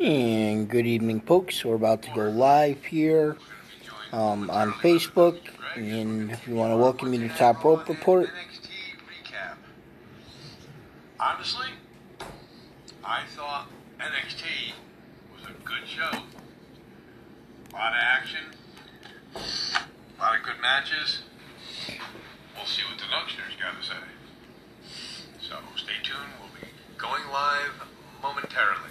And good evening, folks. We're about to go live here um, on Facebook, and if you want to welcome you to Top Rope Report. Honestly, I thought NXT was a good show. A lot of action, a lot of good matches. We'll see what the youngsters got to say. So stay tuned. We'll be going live momentarily.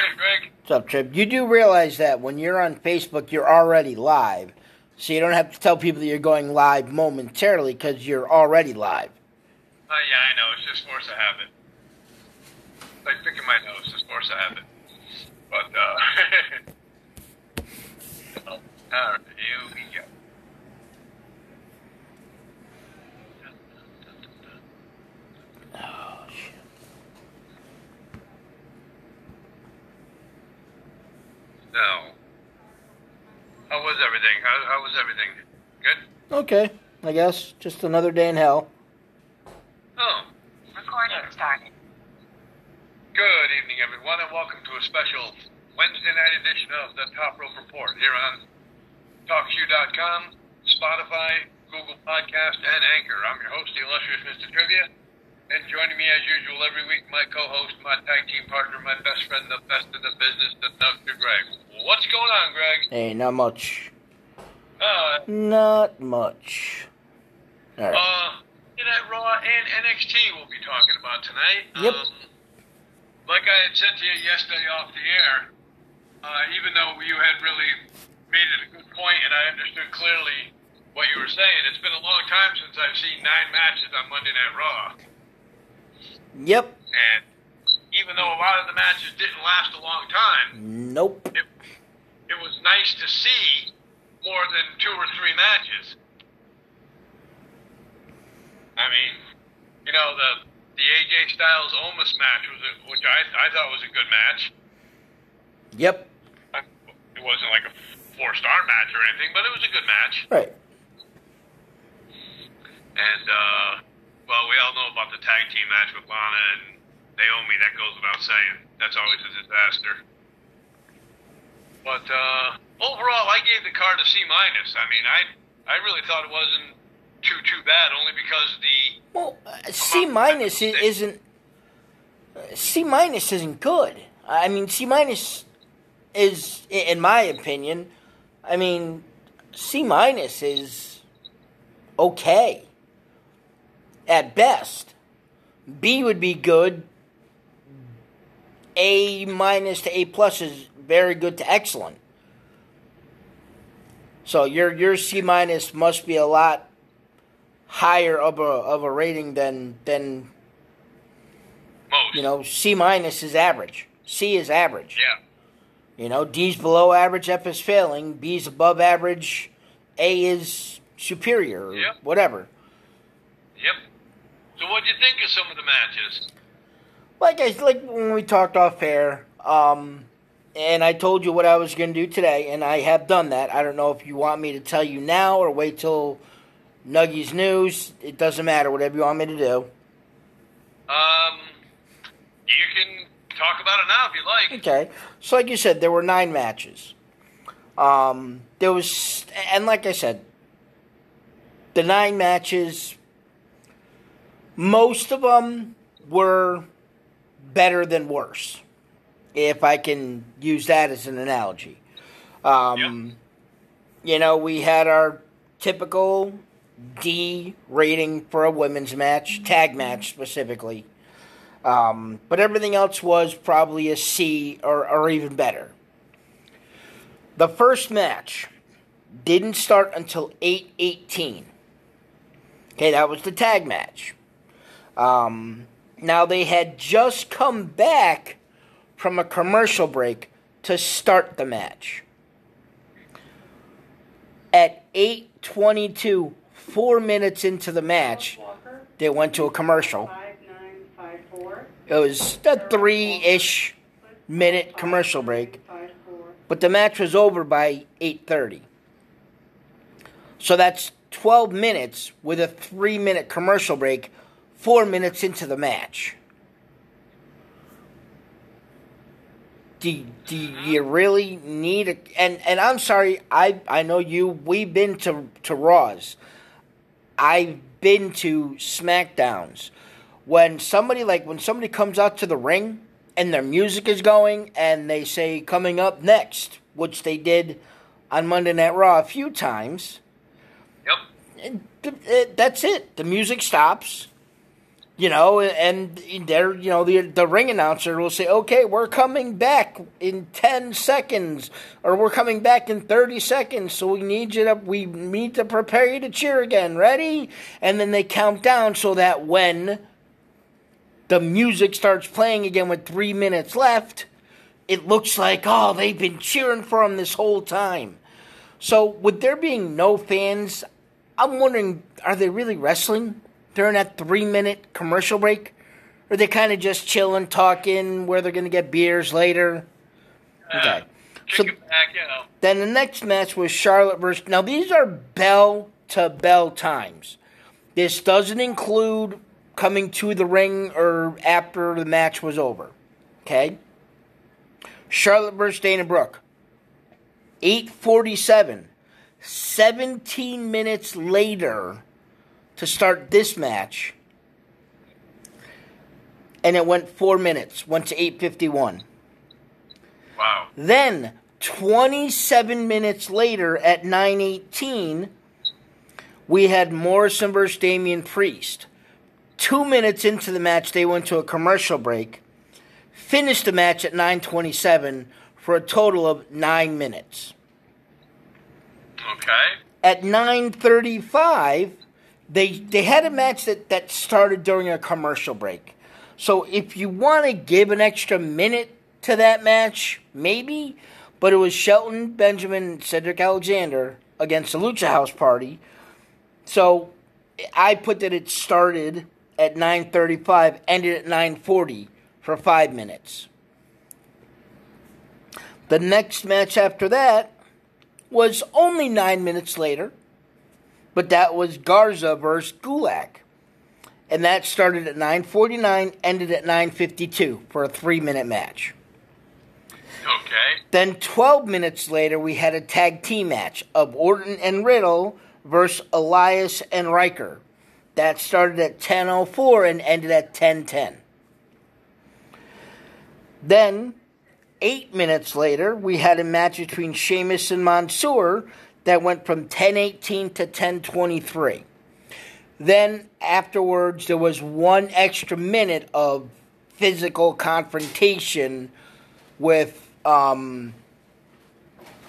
Hey, Greg. What's up, Triv? You do realize that when you're on Facebook, you're already live. So you don't have to tell people that you're going live momentarily because you're already live. Uh, yeah, I know. It's just force of habit. Like picking my nose, just force of habit. But, uh. Alright, here we go. Oh, shit. So, how was everything? How, how was everything? Good? Okay, I guess. Just another day in hell. Oh, Recording started. good evening, everyone, and welcome to a special Wednesday night edition of the Top Rope Report here on TalkShoe.com, Spotify, Google Podcast, and Anchor. I'm your host, the illustrious Mr. Trivia, and joining me as usual every week, my co-host, my tag team partner, my best friend, the best in the business, the Dr. Greg. What's going on, Greg? Hey, not much. Uh, Not much. All right. Uh, Internet Raw and NXT we'll be talking about tonight. Yep. Um, like I had said to you yesterday off the air, uh, even though you had really made it a good point and I understood clearly what you were saying, it's been a long time since I've seen nine matches on Monday Night Raw. Yep. And even though a lot of the matches didn't last a long time, Nope. it, it was nice to see more than two or three matches. I mean, you know the the AJ Styles Omos match was a, which I I thought was a good match. Yep. It wasn't like a four star match or anything, but it was a good match. Right. And uh, well, we all know about the tag team match with Lana and Naomi. That goes without saying. That's always a disaster. But uh, overall, I gave the card a C minus. I mean, I I really thought it wasn't too too bad, only because the Well, uh, C minus isn't. uh, C minus isn't good. I mean, C minus is, in my opinion, I mean, C minus is okay at best. B would be good. A minus to A plus is very good to excellent. So your your C minus must be a lot higher of a of a rating than than most. you know C minus is average. C is average. Yeah. You know D's below average, F is failing, B's above average, A is superior, or Yep. whatever. Yep. So, what'd you think of some of the matches? Like I like when we talked off air, um, and I told you what I was going to do today, and I have done that. I don't know if you want me to tell you now or wait till Nuggies news. It doesn't matter. Whatever you want me to do. Um, you can talk about it now if you like. Okay. So, like you said, there were nine matches. Um, there was, and like I said, the nine matches, most of them were better than worse, if I can use that as an analogy. Um, You know, we had our typical D rating for a women's match, tag match specifically. Um, but everything else was probably a C or, or even better. The first match didn't start until 8:18. Okay, that was the tag match. Um, now they had just come back from a commercial break to start the match. At 8:22, 4 minutes into the match, they went to a commercial. It was a three-ish minute commercial break, but the match was over by 8:30. So that's 12 minutes with a three minute commercial break, four minutes into the match. Do, do you really need a and and I'm sorry I I know you we've been to to Raws I've been to SmackDowns when somebody like when somebody comes out to the ring and their music is going and they say coming up next which they did on Monday Night Raw a few times Yep. Eh, it, eh, that's it. The music stops, you know, and there, you know, the the ring announcer will say, "Okay, we're coming back in ten seconds, or we're coming back in thirty seconds. So we need you to we need to prepare you to cheer again. Ready?" And then they count down so that when the music starts playing again with three minutes left, it looks like oh they've been cheering for him this whole time. So with there being no fans, I'm wondering, are they really wrestling during that three minute commercial break? Or are they kind of just chilling, talking, where they're going to get beers later? Okay. So back, you know. then the next match was Charlotte versus. Now, these are bell to bell times. This doesn't include coming to the ring or after the match was over. Okay? Charlotte versus Dana Brooke. 847. 17 minutes later to start this match. And it went four minutes, went to 851. Wow. Then, 27 minutes later at 918, we had Morrison versus Damian Priest. Two minutes into the match, they went to a commercial break. Finished the match at 927 for a total of nine minutes. Okay. At 935, they they had a match that, that started during a commercial break. So if you want to give an extra minute to that match, maybe. But it was Shelton Benjamin Cedric Alexander against the Lucha House Party. So I put that it started at 9:35, ended at 9:40 for 5 minutes. The next match after that was only 9 minutes later, but that was Garza versus Gulak. And that started at 9:49, ended at 9:52 for a 3-minute match. Okay. Then 12 minutes later, we had a tag team match of Orton and Riddle versus Elias and Ryker. That started at 10:04 and ended at 10:10. Then, eight minutes later, we had a match between Sheamus and Mansoor that went from 10:18 to 10:23. Then afterwards, there was one extra minute of physical confrontation with um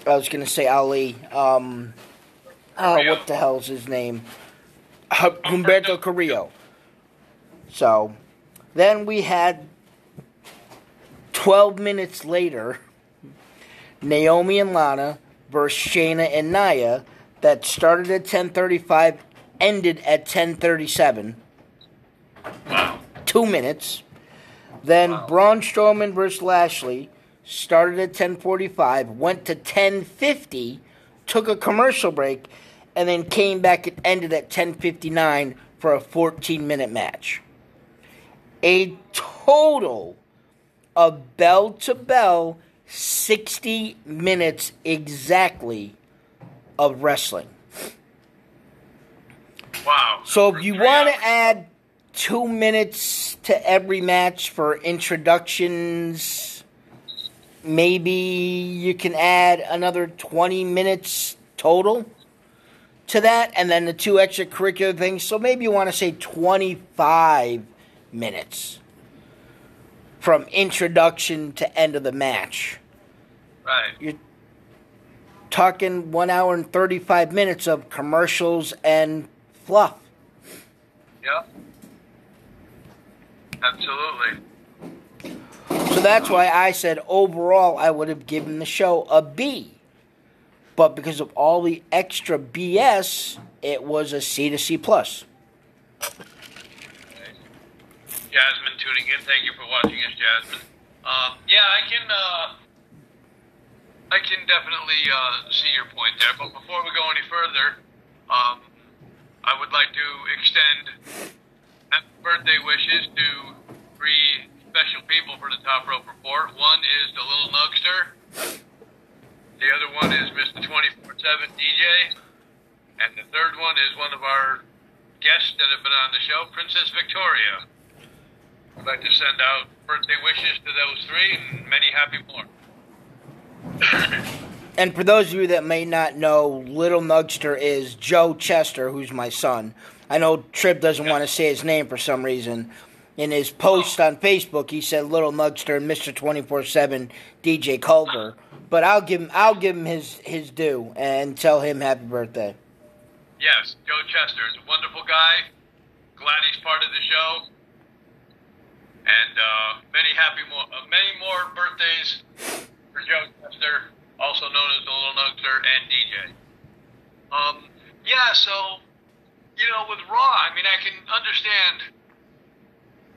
I was gonna say Ali. Um oh what the hell's his name? Humberto Carrillo. So then we had twelve minutes later Naomi and Lana versus Shayna and Nia that started at ten thirty five, ended at ten thirty seven. Wow. Two minutes. Then Wow. Braun Strowman versus Lashley started at 10:45, went to 10:50, took a commercial break, and then came back and ended at 10:59 for a 14-minute match. A total of bell to bell 60 minutes exactly of wrestling. Wow. So if you want to add two minutes to every match for introductions, maybe you can add another 20 minutes total to that, and then the two extracurricular things. So maybe you want to say 25 minutes from introduction to end of the match. Right. You're talking one hour and 35 minutes of commercials and fluff. Yeah. Absolutely. So that's why I said overall I would have given the show a B. But because of all the extra BS, it was a C to C plus. Jasmine tuning in. Thank you for watching us, Jasmine. Um, yeah, I can. Uh, I can definitely uh, see your point there. But before we go any further, um, I would like to extend birthday wishes to three special people for the Top Rope Report. One is the Little Nugster. The other one is Mr. 24-7 DJ. And the third one is one of our guests that have been on the show, Princess Victoria. I'd like to send out birthday wishes to those three and many happy more. And for those of you that may not know, Little Nugster is Joe Chester, who's my son. I know Triv doesn't want to say his name for some reason. In his post on Facebook, he said Little Nugster and Mister Twenty Four Seven DJ Culver. But I'll give him I'll give him his his due and tell him happy birthday. Yes, Joe Chester is a wonderful guy. Glad he's part of the show. And uh, many happy uh, many more birthdays for Joe Chester, also known as the Little Nugster and DJ. Um, yeah, so you know, with Raw, I mean, I can understand.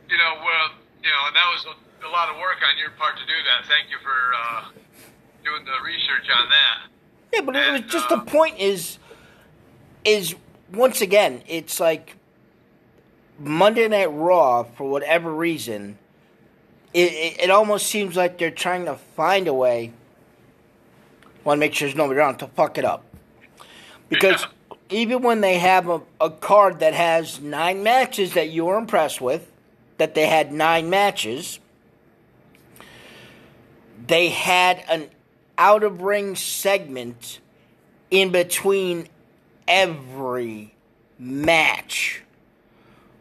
You know, well, you know, and that was a, a lot of work on your part to do that. Thank you for uh, doing the research on that. Yeah, but it was just the point is is once again, it's like Monday Night Raw for whatever reason. It, it, it almost seems like they're trying to find a way. Want to make sure there's nobody around to fuck it up, because even when they have a, a card that has nine matches that you were impressed with, that they had nine matches, they had an out of ring segment in between every match.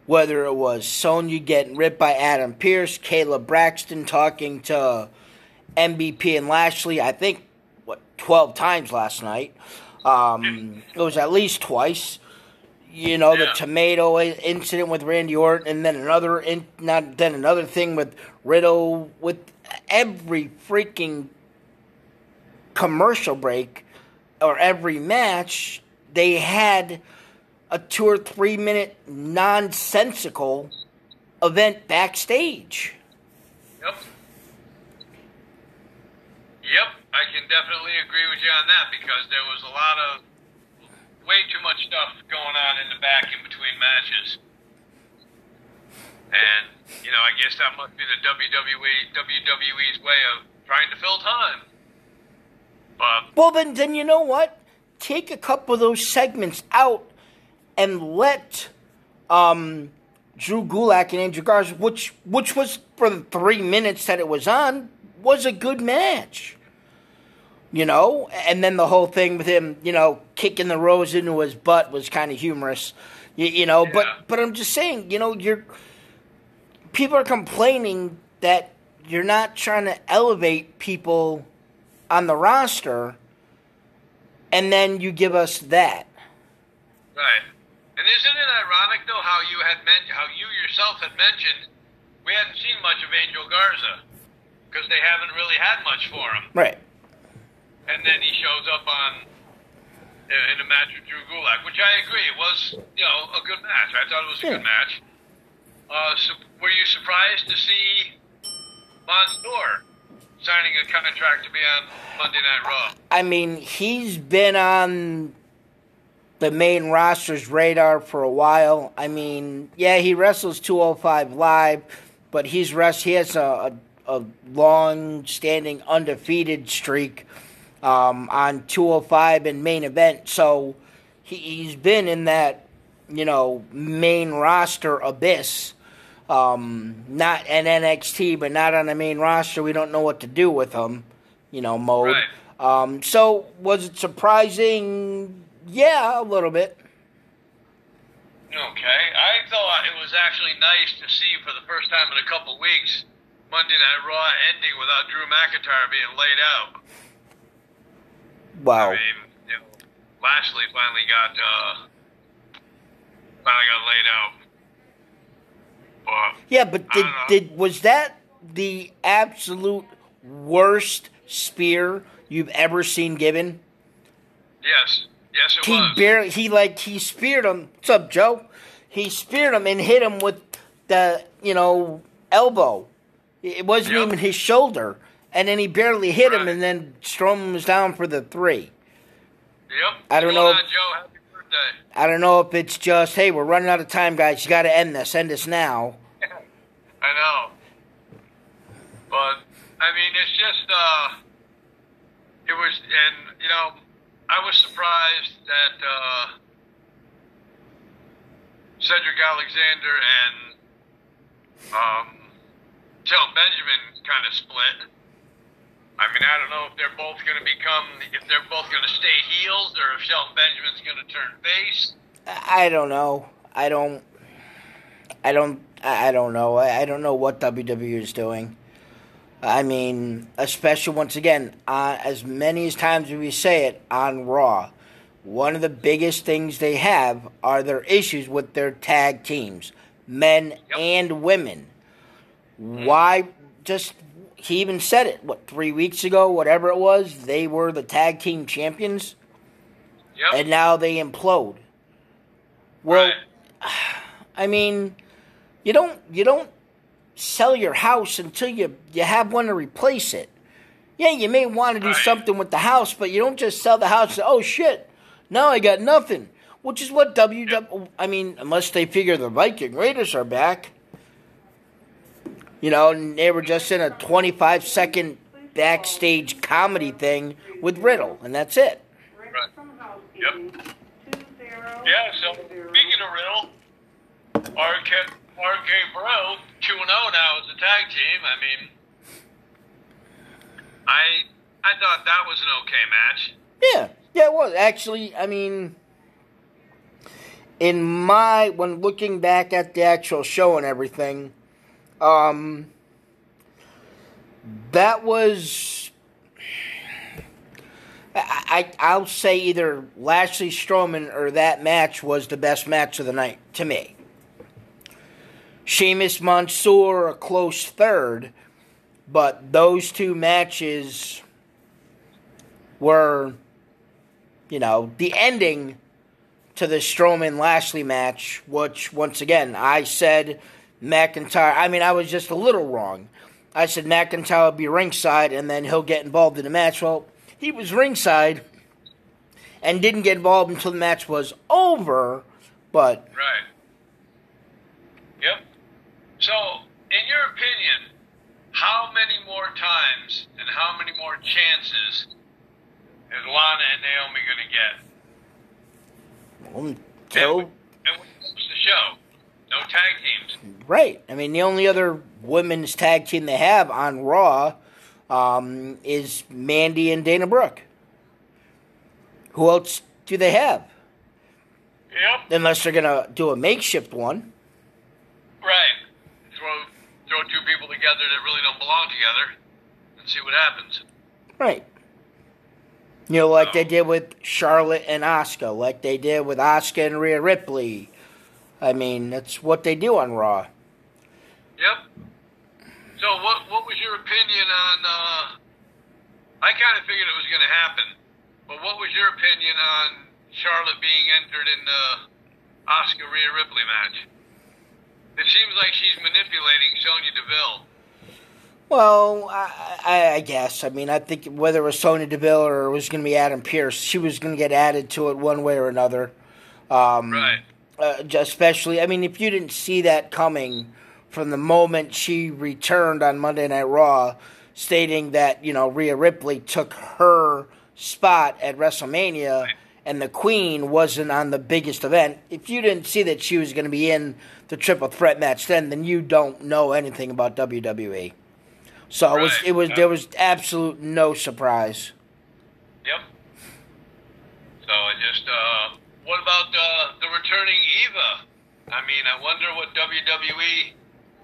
Whether it was Sonya getting ripped by Adam Pearce, Kayla Braxton talking to MVP and Lashley, I think, what, 12 times last night. Um, it was at least twice. You know, the tomato incident with Randy Orton, and then another, in, not then another thing with Riddle, with every freaking commercial break or every match, they had a two or three minute nonsensical event backstage. Yep. Yep, I can definitely agree with you on that because there was a lot of way too much stuff going on in the back in between matches. And, you know, I guess that must be the WWE WWE's way of trying to fill time. But Well, then, then you know what? Take a couple of those segments out and let um, Drew Gulak and Andrew Garza, which which was for the three minutes that it was on, was a good match. You know, and then the whole thing with him, you know, kicking the rose into his butt was kind of humorous. You, you know, Yeah. but but I'm just saying, you know, you're people are complaining that you're not trying to elevate people on the roster, and then you give us that. Right. And isn't it ironic though how you had meant how you yourself had mentioned we hadn't seen much of Angel Garza because they haven't really had much for him, Right. and then he shows up on in in a match with Drew Gulak, which I agree it was you know a good match. I thought it was a good match. Uh, so were you surprised to see Mansoor signing a contract to be on Monday Night Raw? I mean, he's been on the main roster's radar for a while. I mean, yeah, he wrestles 205 live, but he's rest. He has a, a, a long-standing undefeated streak um, on 205 and main event. So he, he's been in that, you know, main roster abyss. Um, not an NXT, but not on the main roster. We don't know what to do with him, you know, mode. Right. Um, so was it surprising? Yeah, a little bit. Okay, I thought it was actually nice to see for the first time in a couple weeks Monday Night Raw ending without Drew McIntyre being laid out. Wow. I mean, you know, Lashley finally got uh, finally got laid out. But Yeah, but did did was that the absolute worst spear you've ever seen given? yes, yes, it He was. barely he like he speared him. What's up, Joe? He speared him and hit him with the you know elbow. It wasn't Yep. even his shoulder, and then he barely hit him, and then Strowman was down for the three. yep. I don't know- On, Joe, happy they? I don't know if it's just, hey, we're running out of time, guys. You got to end this. End this now. I know. But I mean, it's just uh, it was, and you know, I was surprised that uh, Cedric Alexander and um, Benjamin kind of split. I mean, I don't know if they're both going to become, if they're both going to stay heels, or if Shelton Benjamin's going to turn face. I don't know. I don't. I don't. I don't know. I don't know what WWE is doing. I mean, especially once again, uh, as many as times as we say it on Raw, one of the biggest things they have are their issues with their tag teams, men and women. Why? Just he even said it. What three weeks ago, whatever it was, they were the tag team champions, Yep. and now they implode. Well, right. I mean, you don't you don't sell your house until you you have one to replace it. Yeah, you may want to do Right. something with the house, but you don't just sell the house. And, say, oh shit! Now I got nothing. Which is what WW. I mean, unless they figure the Viking Raiders are back. You know, and they were just in a 25 second backstage comedy thing with Riddle, and that's it. Right. Yep. Yeah, so speaking of Riddle, RK, RK Bro, 2 0 now as a tag team. I mean, I I thought that was an okay match. Yeah, yeah, it was actually. I mean, in my when looking back at the actual show and everything, um, that was. I, I I'll say either Lashley Strowman or that match was the best match of the night to me. Sheamus Mansoor a close third, but those two matches were, you know, the ending to the Strowman Lashley match, which once again I said McIntyre. I mean, I was just a little wrong. I said McIntyre will be ringside and then he'll get involved in the match. Well, he was ringside and didn't get involved until the match was over. But Right. So, in your opinion, how many more times and how many more chances is Lana and Naomi going to get? And when it comes to show, no tag teams. Right. I mean, the only other women's tag team they have on Raw um, is Mandy and Dana Brooke. Who else do they have? Yep. Unless they're going to do a makeshift one. Throw two people together that really don't belong together and see what happens. Right. You know, like they did with Charlotte and Asuka, like they did with Asuka and Rhea Ripley. I mean, that's what they do on Raw. Yep. So what what was your opinion on uh I kind of figured it was going to happen. But what was your opinion on Charlotte being entered in the Asuka Rhea Ripley match? It seems like she's manipulating Sonya Deville. Well, I, I, I guess. I mean, I think whether it was Sonya Deville or it was going to be Adam Pearce, she was going to get added to it one way or another. Um, Right. uh, especially, I mean, if you didn't see that coming from the moment she returned on Monday Night Raw, stating that you know Rhea Ripley took her spot at WrestleMania and the Queen wasn't on the biggest event. If you didn't see that she was going to be in the triple threat match then, then you don't know anything about WWE. So it was it was there was absolute no surprise. Yep. So I just uh what about uh, the returning Eva? I mean, I wonder what WWE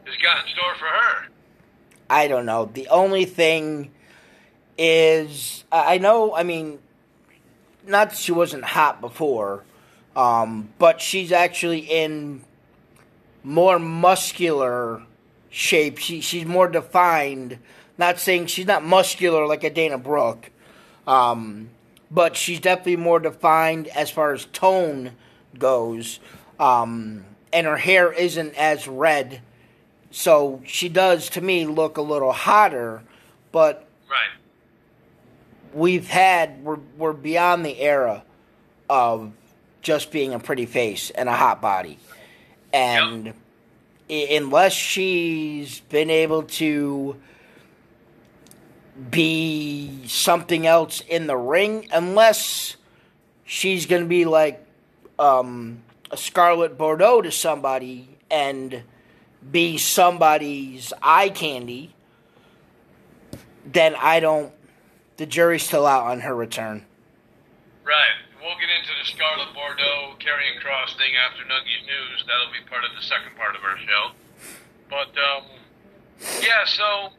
has got in store for her. I don't know. The only thing is, I I know. I mean, not that she wasn't hot before, um, but she's actually in more muscular shape. She she's more defined. Not saying she's not muscular like a Dana Brooke, um, but she's definitely more defined as far as tone goes. Um, and her hair isn't as red so she does, to me, look a little hotter, but Right. we've had, we're, we're beyond the era of just being a pretty face and a hot body. And i unless she's been able to be something else in the ring, unless she's going to be like um, a Scarlett Bordeaux to somebody and be somebody's eye candy, then I don't. The jury's still out on her return. Right. We'll get into the Scarlett Bordeaux Karrion Kross thing after Nuggies News. That'll be part of the second part of our show. But um, yeah, so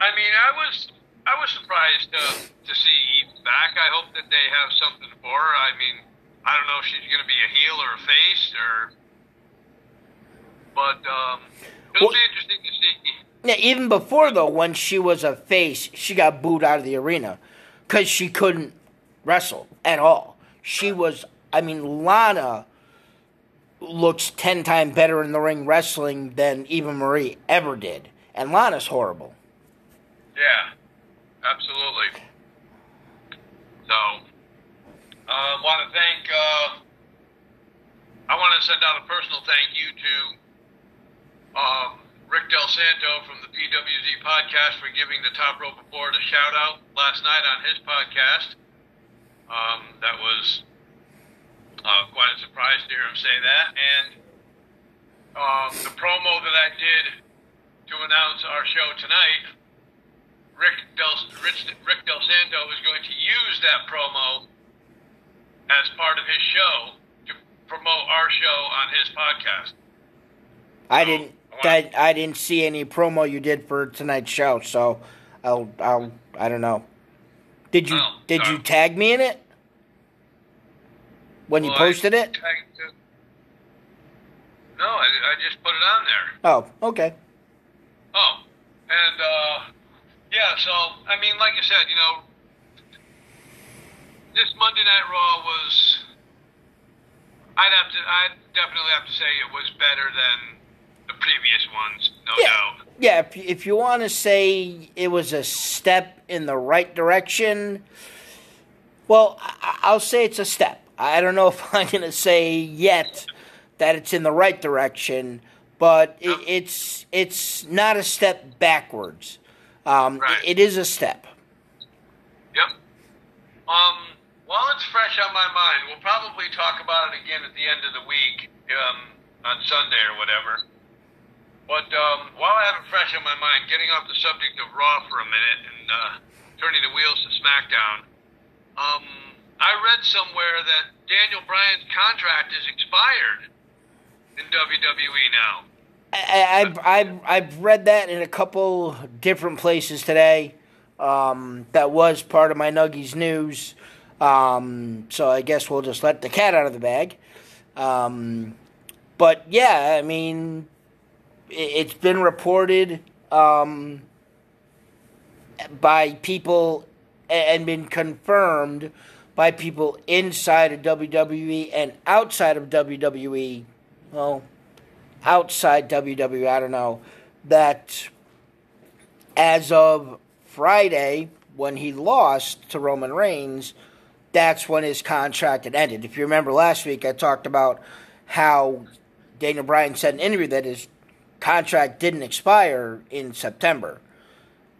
I mean, I was I was surprised to to see Eve back. I hope that they have something for her. I mean, I don't know if she's going to be a heel or a face or, but um, it'll Well- be interesting to see. Yeah, even before though, when she was a face, she got booed out of the arena because she couldn't wrestle at all. She was, I mean, Lana looks ten times better in the ring wrestling than Eva Marie ever did, and Lana's horrible. Yeah, absolutely. So, uh, want to thank. Uh, I want to send out a personal thank you to um, Rick Del Santo from the PWZ podcast for giving the Top Rope Report a shout out last night on his podcast. Um, that was uh, quite a surprise to hear him say that. And um, the promo that I did to announce our show tonight Rick Del Rich, Rick Del Santo is going to use that promo as part of his show to promote our show on his podcast. I didn't, I, I didn't see any promo you did for tonight's show, so I'll, I'll, I don't know. Did you, Oh, did you tag me in it when you Well, I posted it? tagged it- No, I, I just put it on there. Oh, okay. Oh, and uh, yeah. So I mean, like I said, you know, this Monday Night Raw was. I'd have to. I'd definitely have to say it was better than the previous ones, no Yeah, doubt. Yeah. If you, if you want to say it was a step in the right direction, well, I, I'll say it's a step. I don't know if I'm going to say yet that it's in the right direction, but it, it's it's not a step backwards. Um, Right. it is a step. Yep. Um, while it's fresh on my mind, we'll probably talk about it again at the end of the week, um, on Sunday or whatever. But um, while I have it fresh on my mind, getting off the subject of Raw for a minute and uh, turning the wheels to SmackDown, um, I read somewhere that Daniel Bryan's contract is expired in WWE now. I, I've, I've, I've read that in a couple different places today. Um, that was part of my Nuggies news. Um, so I guess we'll just let the cat out of the bag. Um, but yeah, I mean, it's been reported um, by people and been confirmed by people inside of WWE and outside of WWE. Well, outside WWE, I don't know, that as of Friday, when he lost to Roman Reigns, that's when his contract had ended. If you remember last week, I talked about how Daniel Bryan said in an interview that his contract didn't expire in September.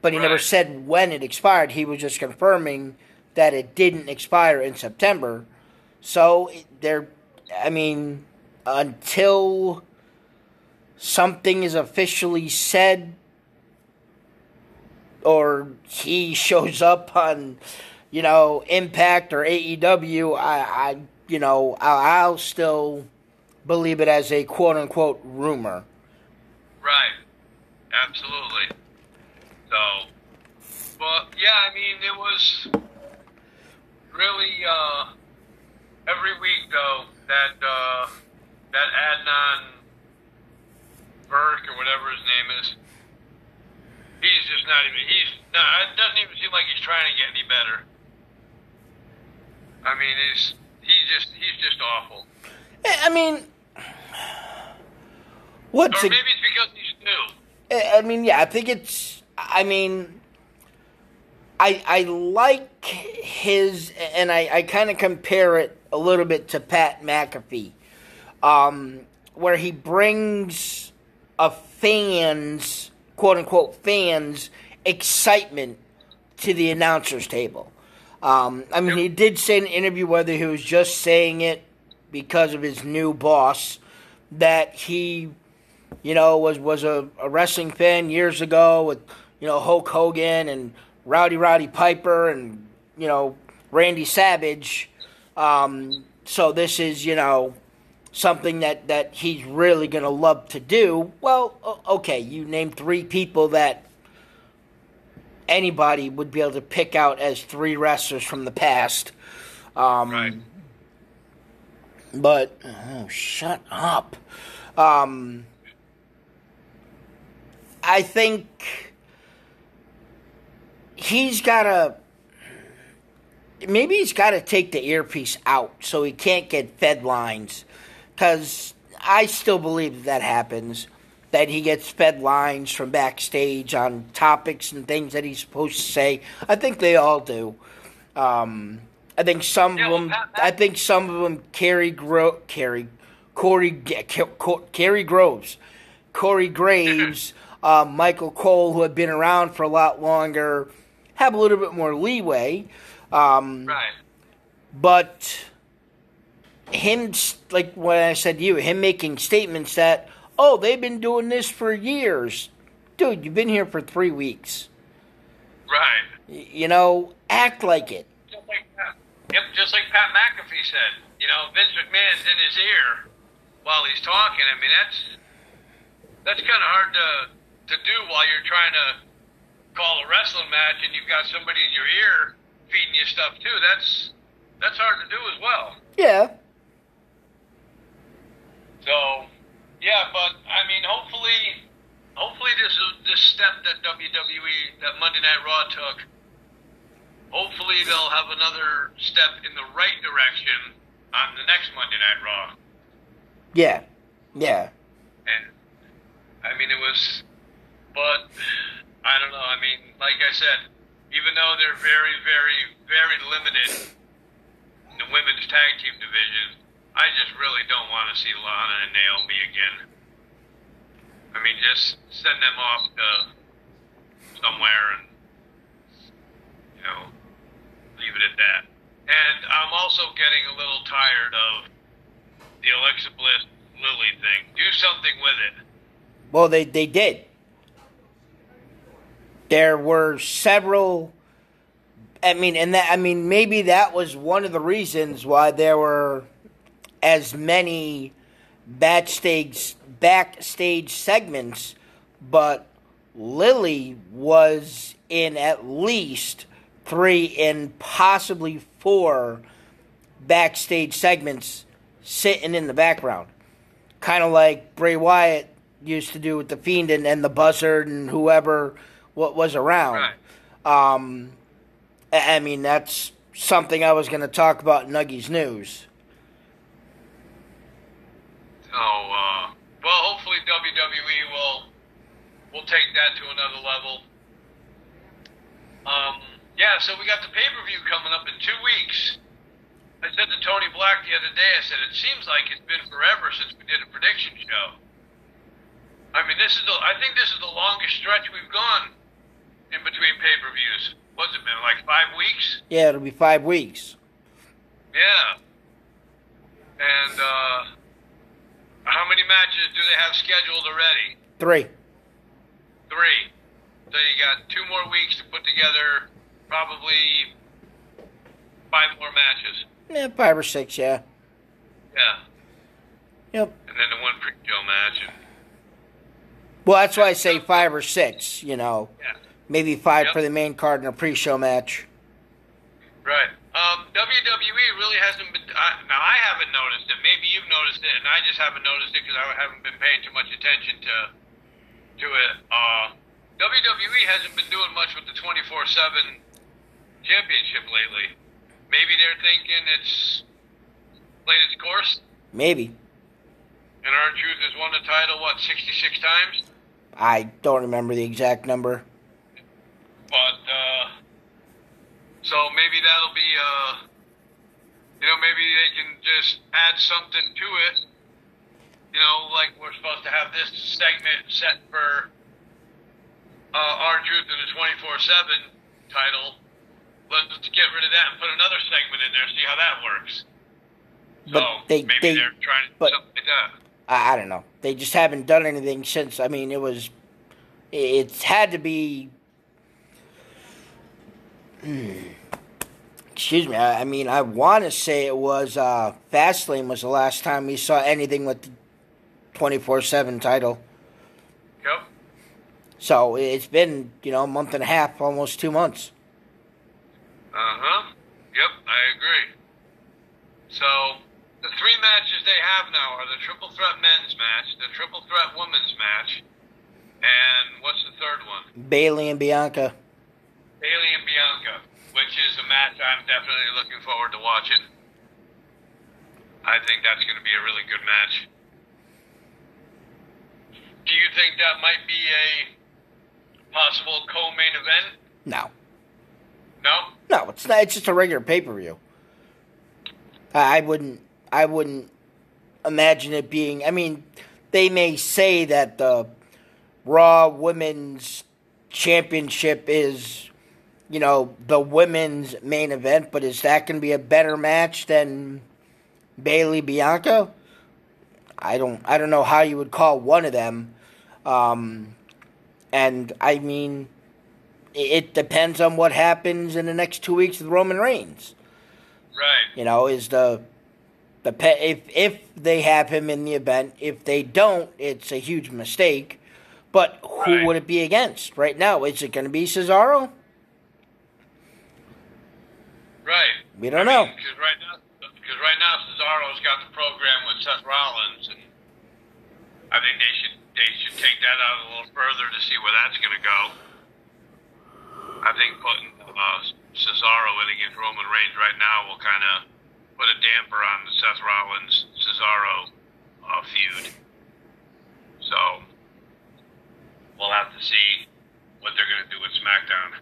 But he never said when it expired. He was just confirming that it didn't expire in September. So there, I mean, until something is officially said or he shows up on you know impact or aew i, I you know I'll, I'll still believe it as a quote unquote rumor Right. Absolutely. So, but yeah, I mean, it was really uh, every week though that uh, that Adnan Burke or whatever his name is, he's just not even. He's not. It doesn't even seem like he's trying to get any better. I mean, he's he's just he's just awful. i mean what's Or it maybe it's because he's new. I I mean, yeah, I think it's. I mean, I I like his, and I I kind of compare it a little bit to Pat McAfee, um, where he brings a fans quote unquote fans excitement to the announcers table. Um, I mean, he did say in an interview whether he was just saying it because of his new boss that he, you know, was was a, a wrestling fan years ago with you know Hulk Hogan and Rowdy Roddy Piper and you know Randy Savage. Um, so this is you know something that that he's really going to love to do. Well, okay, you name three people that anybody would be able to pick out as three wrestlers from the past. Um, Right. But oh, shut up. Um, I think he's got to. Maybe he's got to take the earpiece out so he can't get fed lines. Because I still believe that happens. That he gets fed lines from backstage on topics and things that he's supposed to say. I think they all do. Um, I think some Yeah, of them. Pat- I think some of them carry Gro- carry Corey G- Groves, Corey Graves, uh, Michael Cole, who had been around for a lot longer, have a little bit more leeway. Um, Right. but him, like what I said to you, him making statements that, oh, they've been doing this for years. Dude, you've been here for three weeks. Right. You know, act like it. Just like Pat, yep, just like Pat McAfee said. You know, Vince McMahon's in his ear while he's talking. I mean, that's that's kind of hard to to do while you're trying to call a wrestling match and you've got somebody in your ear feeding you stuff too. That's that's hard to do as well. Yeah. So, yeah, but I mean, hopefully, hopefully this this step that WWE, that Monday Night Raw took. Hopefully they'll have another step in the right direction on the next Monday Night Raw. Yeah. Yeah. And I mean, it was, but I don't know. I mean, like I said, even though they're very, very, very limited in the women's tag team division, I just really don't want to see Lana and Naomi again. I mean, just send them off to somewhere and, you know, leave it at that. And I'm also getting a little tired of the Alexa Bliss Lily thing. Do something with it. Well, they, they did. There were several. I mean, and that I mean, maybe that was one of the reasons why there were as many backstage backstage segments, but Lily was in at least three and possibly four backstage segments sitting in the background kind of like Bray Wyatt used to do with the Fiend and, and the Buzzard and whoever what was around. Right. Um, I mean, that's something I was going to talk about in Nuggies News. So, uh, well, hopefully WWE will will take that to another level. Um, yeah, so we got the pay per view coming up in two weeks. I said to Tony Black the other day, I said it seems like it's been forever since we did a prediction show. I mean, this is the I think this is the longest stretch we've gone in between pay per views. What's it been like five weeks? Yeah, it'll be five weeks. Yeah. And uh, how many matches do they have scheduled already? Three. Three. So you got two more weeks to put together probably five more matches. Yeah, five or six, yeah. Yeah. Yep. And then the one pre-show match. And, Well, that's why I say five or six, you know. yeah. Maybe five Yep. for the main card and a pre show match. Right. Um, WWE really hasn't been. I, now I haven't noticed it. Maybe you've noticed it, and I just haven't noticed it because I haven't been paying too much attention to to it. Uh, WWE hasn't been doing much with the twenty four seven championship lately. Maybe they're thinking it's played its course, Maybe. and R-Truth has won the title what sixty six times. I don't remember the exact number. But uh, So maybe that'll be, uh, you know, maybe they can just add something to it. You know, like we're supposed to have this segment set for uh, R-Truth in the 24/7 title. Let's get rid of that and put another segment in there. See how that works. So But they- maybe they- are trying to but- something like. I, I don't know. They just haven't done anything since. I mean, it was. It's had to be. Excuse me. I, I mean, I want to say it was uh, Fastlane was the last time we saw anything with the twenty four seven title. Yep. So it's been you know a month and a half, almost two months. Uh huh. Yep, I agree. So the three matches they have now are the triple threat men's match, the triple threat women's match, and what's the third one? Bayley and Bianca. Bayley and Bianca, which is a match I'm definitely looking forward to watching. I think that's going to be a really good match. Do you think that might be a possible co-main event? No, No. no, it's not. It's just a regular pay per view. I I wouldn't. I wouldn't imagine it being. I mean, they may say that the Raw Women's Championship is, you know, the women's main event, but is that going to be a better match than Bayley Bianca? I don't. I don't know how you would call one of them. Um, and I mean, it depends on what happens in the next two weeks with Roman Reigns. Right. You know, is the the pe- if if they have him in the event, if they don't, it's a huge mistake. But who Right. would it be against right now? Is it going to be Cesaro? Right. We don't know. Because right now, because right now Cesaro's got the program with Seth Rollins, and I think they should they should take that out a little further to see where that's going to go. I think putting uh, Cesaro in against Roman Reigns right now will kind of put a damper on the Seth Rollins Cesaro uh, feud. So we'll have to see what they're going to do with SmackDown.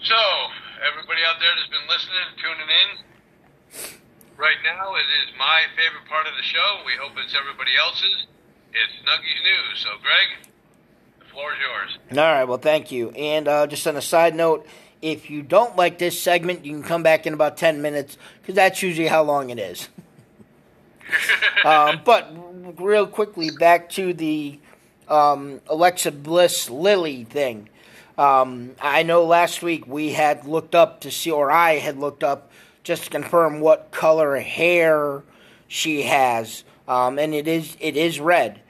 So, everybody out there that's been listening and tuning in, right now it is my favorite part of the show. We hope it's everybody else's. It's Nuggies News. So, Greg, the floor is yours. All right. Well, thank you. And uh, just on a side note, if you don't like this segment, you can come back in about ten minutes because that's usually how long it is. um, but real quickly, back to the um, Alexa Bliss Lilly thing. Um, I know last week we had looked up to see, or I had looked up just to confirm what color hair she has, um, and it is it is red.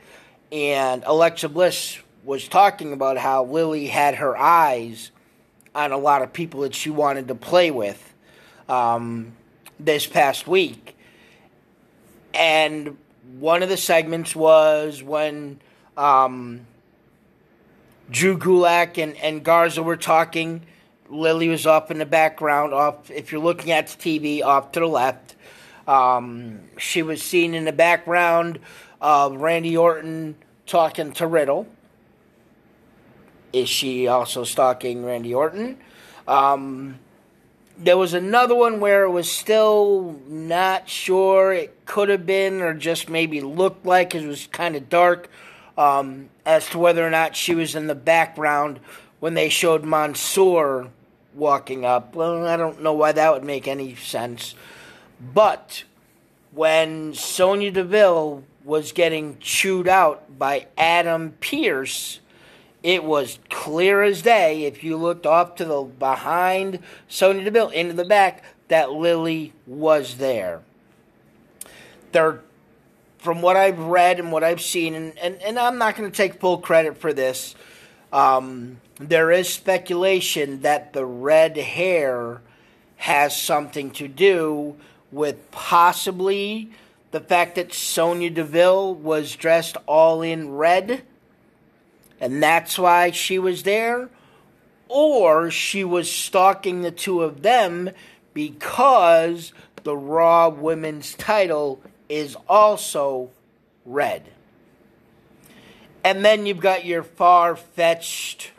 And Alexa Bliss was talking about how Lilly had her eyes on a lot of people that she wanted to play with um, this past week. And one of the segments was when um, Drew Gulak and, and Garza were talking. Lilly was off in the background, off if you're looking at the TV, off to the left. Um, she was seen in the background of Randy Orton talking to Riddle. Is she also stalking Randy Orton? Um, there was another one where it was still not sure. It could have been, or just maybe looked like it was kind of dark, um, as to whether or not she was in the background when they showed Mansoor walking up. Well, I don't know why that would make any sense. But when Sonya Deville was getting chewed out by Adam Pearce, it was clear as day if you looked off to the behind Sonya Deville into the back that Lilly was there. There, from what I've read and what I've seen, and, and, and I'm not going to take full credit for this, um, there is speculation that the red hair has something to do with possibly the fact that Sonya Deville was dressed all in red and that's why she was there, or she was stalking the two of them because the Raw Women's title is also red. And then you've got your far fetched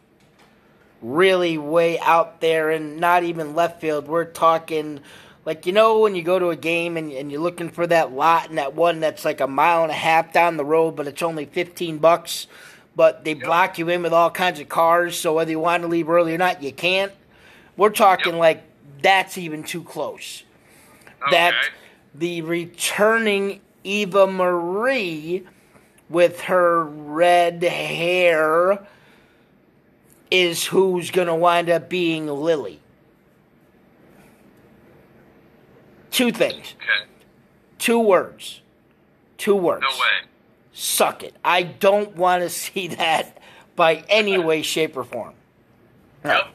really way out there and not even left field. We're talking like you know when you go to a game and, and you're looking for that lot and that one that's like a mile and a half down the road, but it's only fifteen bucks. But they block you in with all kinds of cars, so whether you want to leave early or not, you can't. We're talking Yep. like that's even too close. That Okay. The returning Eva Marie with her red hair is who's going to wind up being Lilly. Two things. Okay. Two words. Two words. No way. Suck it. I don't want to see that by any way, shape, or form. Yep.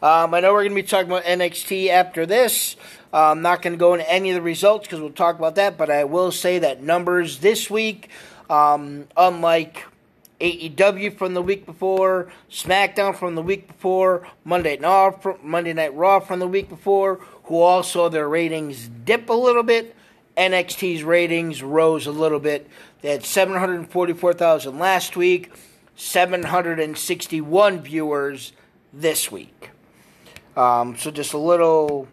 Um, I know we're going to be talking about NXT after this. Uh, I'm not going to go into any of the results because we'll talk about that, but I will say that numbers this week, um, unlike AEW from the week before, SmackDown from the week before, Monday Night Raw, Monday Night Raw from the week before, who all saw their ratings dip a little bit. NXT's ratings rose a little bit. They had 744,000 last week, 761 viewers this week. Um, so just a little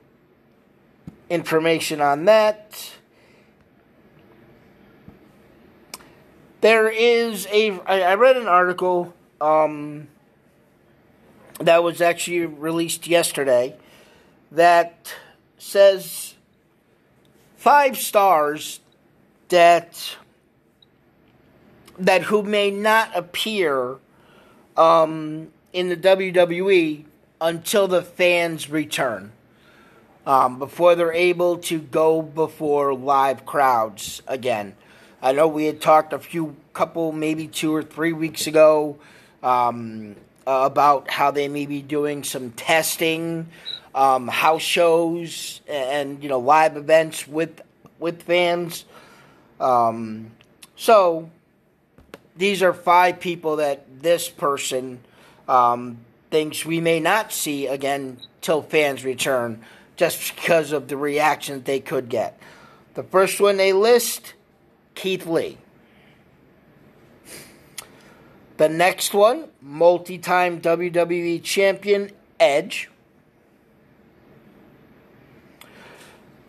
information on that. There is a. I, I read an article um, that was actually released yesterday that says five stars that that who may not appear um, in the WWE until the fans return. Um, before they're able to go before live crowds again. I know we had talked a few, couple, maybe two or three weeks ago um, uh, about how they may be doing some testing, um, house shows, and you know live events with with fans. Um, so these are five people that this person um, thinks we may not see again till fans return, just because of the reaction they could get. The first one they list, Keith Lee. The next one, multi-time WWE champion Edge.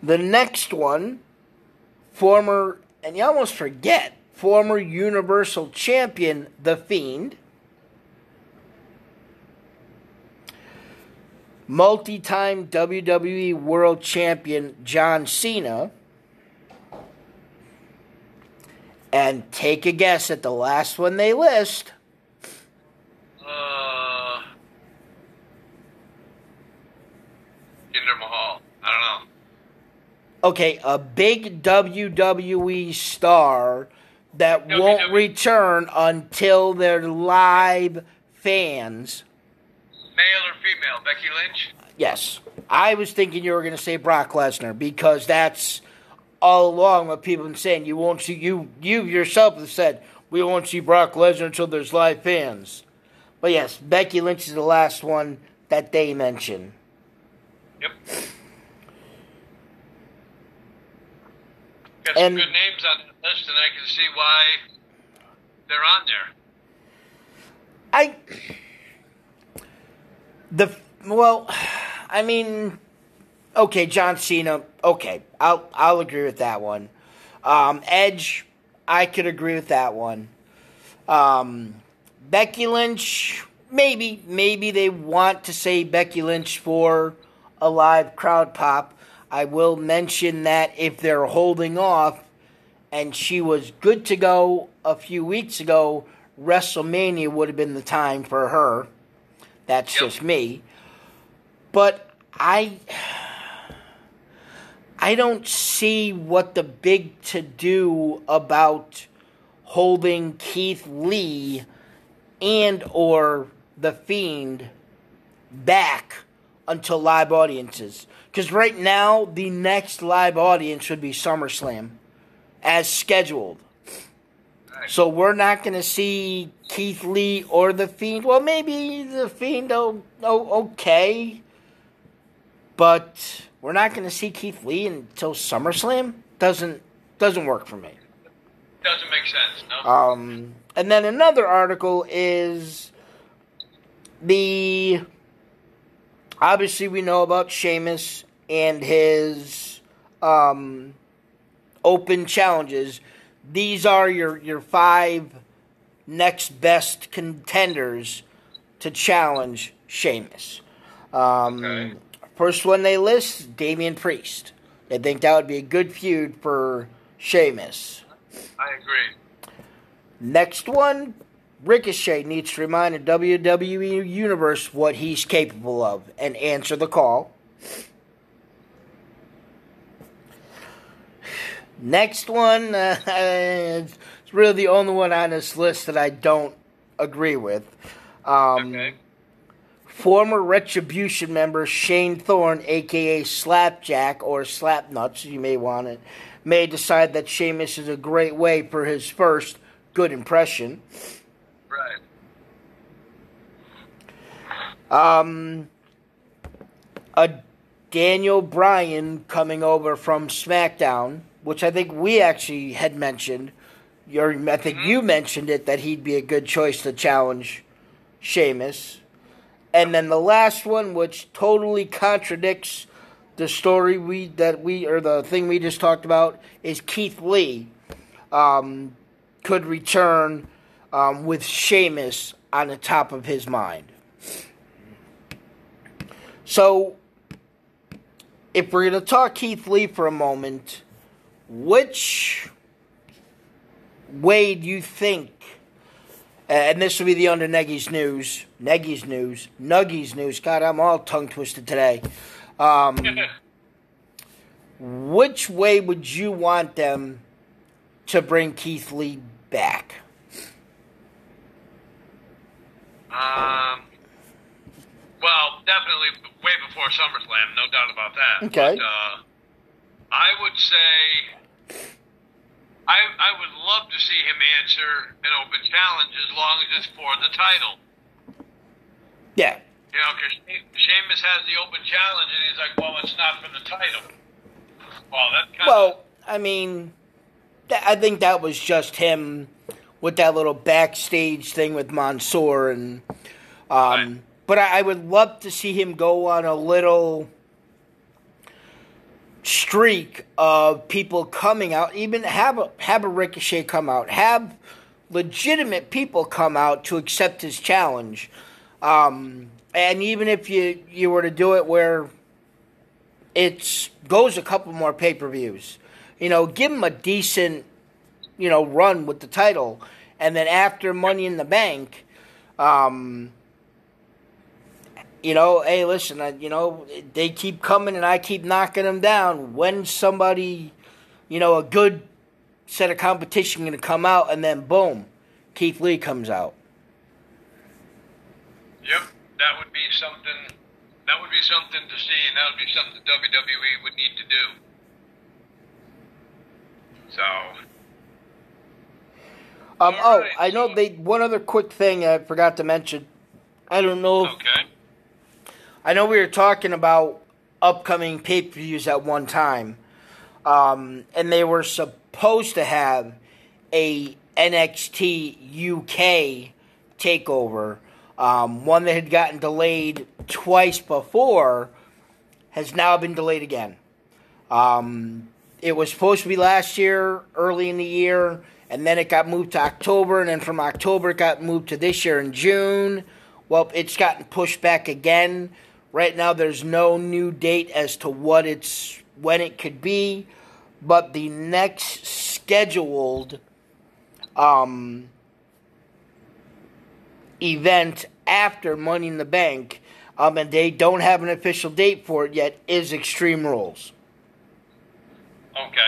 The next one, former, and you almost forget, former Universal Champion, The Fiend. Multi time WWE World Champion, John Cena. And take a guess at the last one they list. Uh, Jinder Mahal. I don't know. Okay, a big WWE star that WWE. won't return until their live fans. Female? Becky Lynch? Yes. I was thinking you were going to say Brock Lesnar because that's all along what people have been saying. You won't see you you yourself have said we won't see Brock Lesnar until there's live fans. But yes, Becky Lynch is the last one that they mention. Yep. Got some And- good names on the list, and I can see why they're on there. I the well, I mean, okay, John Cena. Okay, I'll I'll agree with that one. Um, Edge, I could agree with that one. Um, Becky Lynch, maybe maybe they want to say Becky Lynch for a live crowd pop. I will mention that if they're holding off, and she was good to go a few weeks ago, WrestleMania would have been the time for her. That's Yep. just me. But I I don't see what the big to do about holding Keith Lee and or the Fiend back until live audiences. Because right now, the next live audience would be SummerSlam as scheduled. So we're not going to see Keith Lee or the Fiend. Well, maybe the Fiend. Oh, oh okay, but we're not going to see Keith Lee until SummerSlam. Doesn't doesn't work for me. Doesn't make sense, no? Um, and then another article is the obviously we know about Sheamus and his um, open challenges. These are your your five next best contenders to challenge Sheamus. Um, Okay. First one they list, Damian Priest. They think that would be a good feud for Sheamus. I agree. Next one, Ricochet needs to remind the WWE Universe what he's capable of and answer the call. Next one, uh, it's really the only one on this list that I don't agree with. Um, Okay. Former Retribution member Shane Thorne, aka Slapjack or Slapnuts, you may want it, may decide that Sheamus is a great way for his first good impression. Right. Um, a Daniel Bryan coming over from SmackDown, which I think we actually had mentioned. Or I think you mentioned it that he'd be a good choice to challenge Sheamus. And then the last one, which totally contradicts the story we that we or the thing we just talked about, is Keith Lee um, could return um, with Sheamus on the top of his mind. So, if we're going to talk Keith Lee for a moment, which way do you think, and this will be the under Neggy's news, Neggy's news, Nuggy's news, God, I'm all tongue twisted today. Um, which way would you want them to bring Keith Lee back? Um. Well, definitely way before SummerSlam, no doubt about that. Okay. But, uh, I would say I I would love to see him answer an open challenge as long as it's for the title. Yeah. You know, because Sheamus has the open challenge, and he's like, "Well, it's not for the title." Well, that kind Well, I mean, th- I think that was just him with that little backstage thing with Mansoor, and um, Right. but I, I would love to see him go on a little streak of people coming out, even have a have a Ricochet come out, have legitimate people come out to accept his challenge, um, and even if you you were to do it where it goes a couple more pay per views. You know, give him a decent, you know, run with the title, and then after Money in the Bank, um, you know, hey, listen, I, you know, they keep coming and I keep knocking them down. When somebody, you know, a good set of competition going to come out, and then boom, Keith Lee comes out. Yep, that would be something. That would be something to see, and that would be something WWE would need to do. So, Um, oh, right, I know they. One other quick thing I forgot to mention. I don't know. if- okay, I know we were talking about upcoming pay per views at one time, um, and they were supposed to have a NXT UK takeover. Um, one that had gotten delayed twice before has now been delayed again. Um, it was supposed to be last year, early in the year, and then it got moved to October, and then from October it got moved to this year in June. Well, it's gotten pushed back again. Right now, there's no new date as to what it's when it could be, but the next scheduled um, event after Money in the Bank, um, and they don't have an official date for it yet, is Extreme Rules. okay.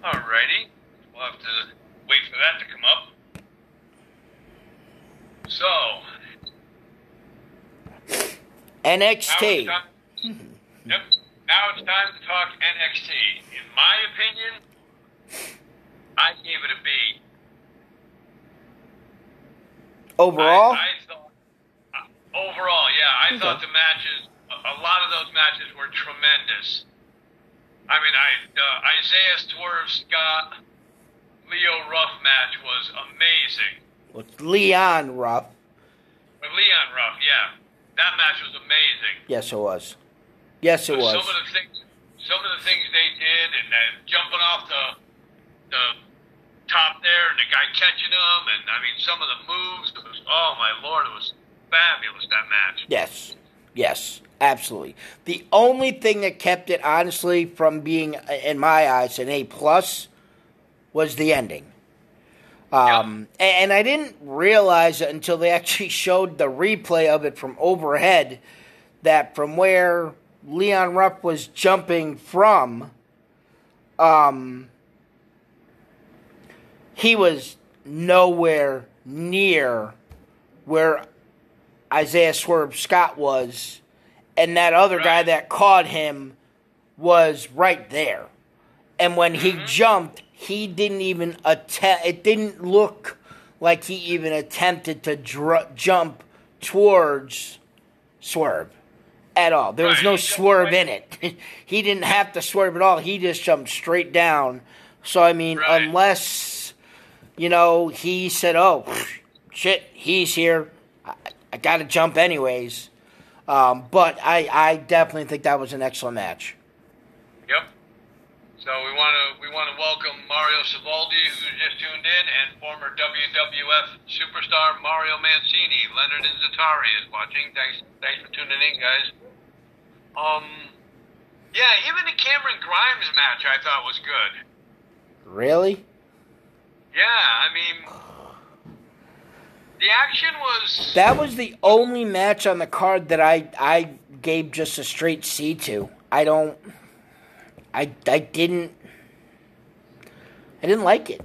Alrighty, we'll have to wait for that to come up. So, now it's NXT. time, yep. Now it's time to talk NXT. In my opinion, I gave it a B. Overall, I, I thought, uh, overall, yeah, I Okay. thought the matches, a, a lot of those matches were tremendous. I mean, I uh, Isaiah Swerve Scott, Leo Ruff match was amazing. with Leon Ruff. With Leon Ruff, yeah. That match was amazing. Yes, it was. Yes, it was. Some of the things, some of the things they did, and then jumping off the the top there, and the guy catching them, and I mean some of the moves. It was, oh my lord, it was fabulous that match. Yes, yes, absolutely. The only thing that kept it, honestly, from being, in my eyes, an A plus, was the ending. Um, and, and I didn't realize it until they actually showed the replay of it from overhead that from where Leon Ruff was jumping from, um, he was nowhere near where Isaiah Swerve Scott was, and that other guy that caught him was right there. And when he Mm-hmm. jumped, he didn't even attempt. It didn't look like he even attempted to dr- jump towards Swerve at all. There was Right, no swerve in it. he didn't have to swerve at all. He just jumped straight down. So I mean, Right. unless you know he said, "Oh shit, he's here," I, I got to jump anyways. Um, but I, I definitely think that was an excellent match. Yep. So we want to we want to welcome Mario Savoldi, who just tuned in, and former WWF superstar Mario Mancini. Leonard and Zatari is watching. Thanks thanks for tuning in, guys. Um, yeah, even the Cameron Grimes match I thought was good. Really? Yeah, I mean, the action was That was the only match on the card that I I gave just a straight C to. I don't. I I didn't. I didn't like it.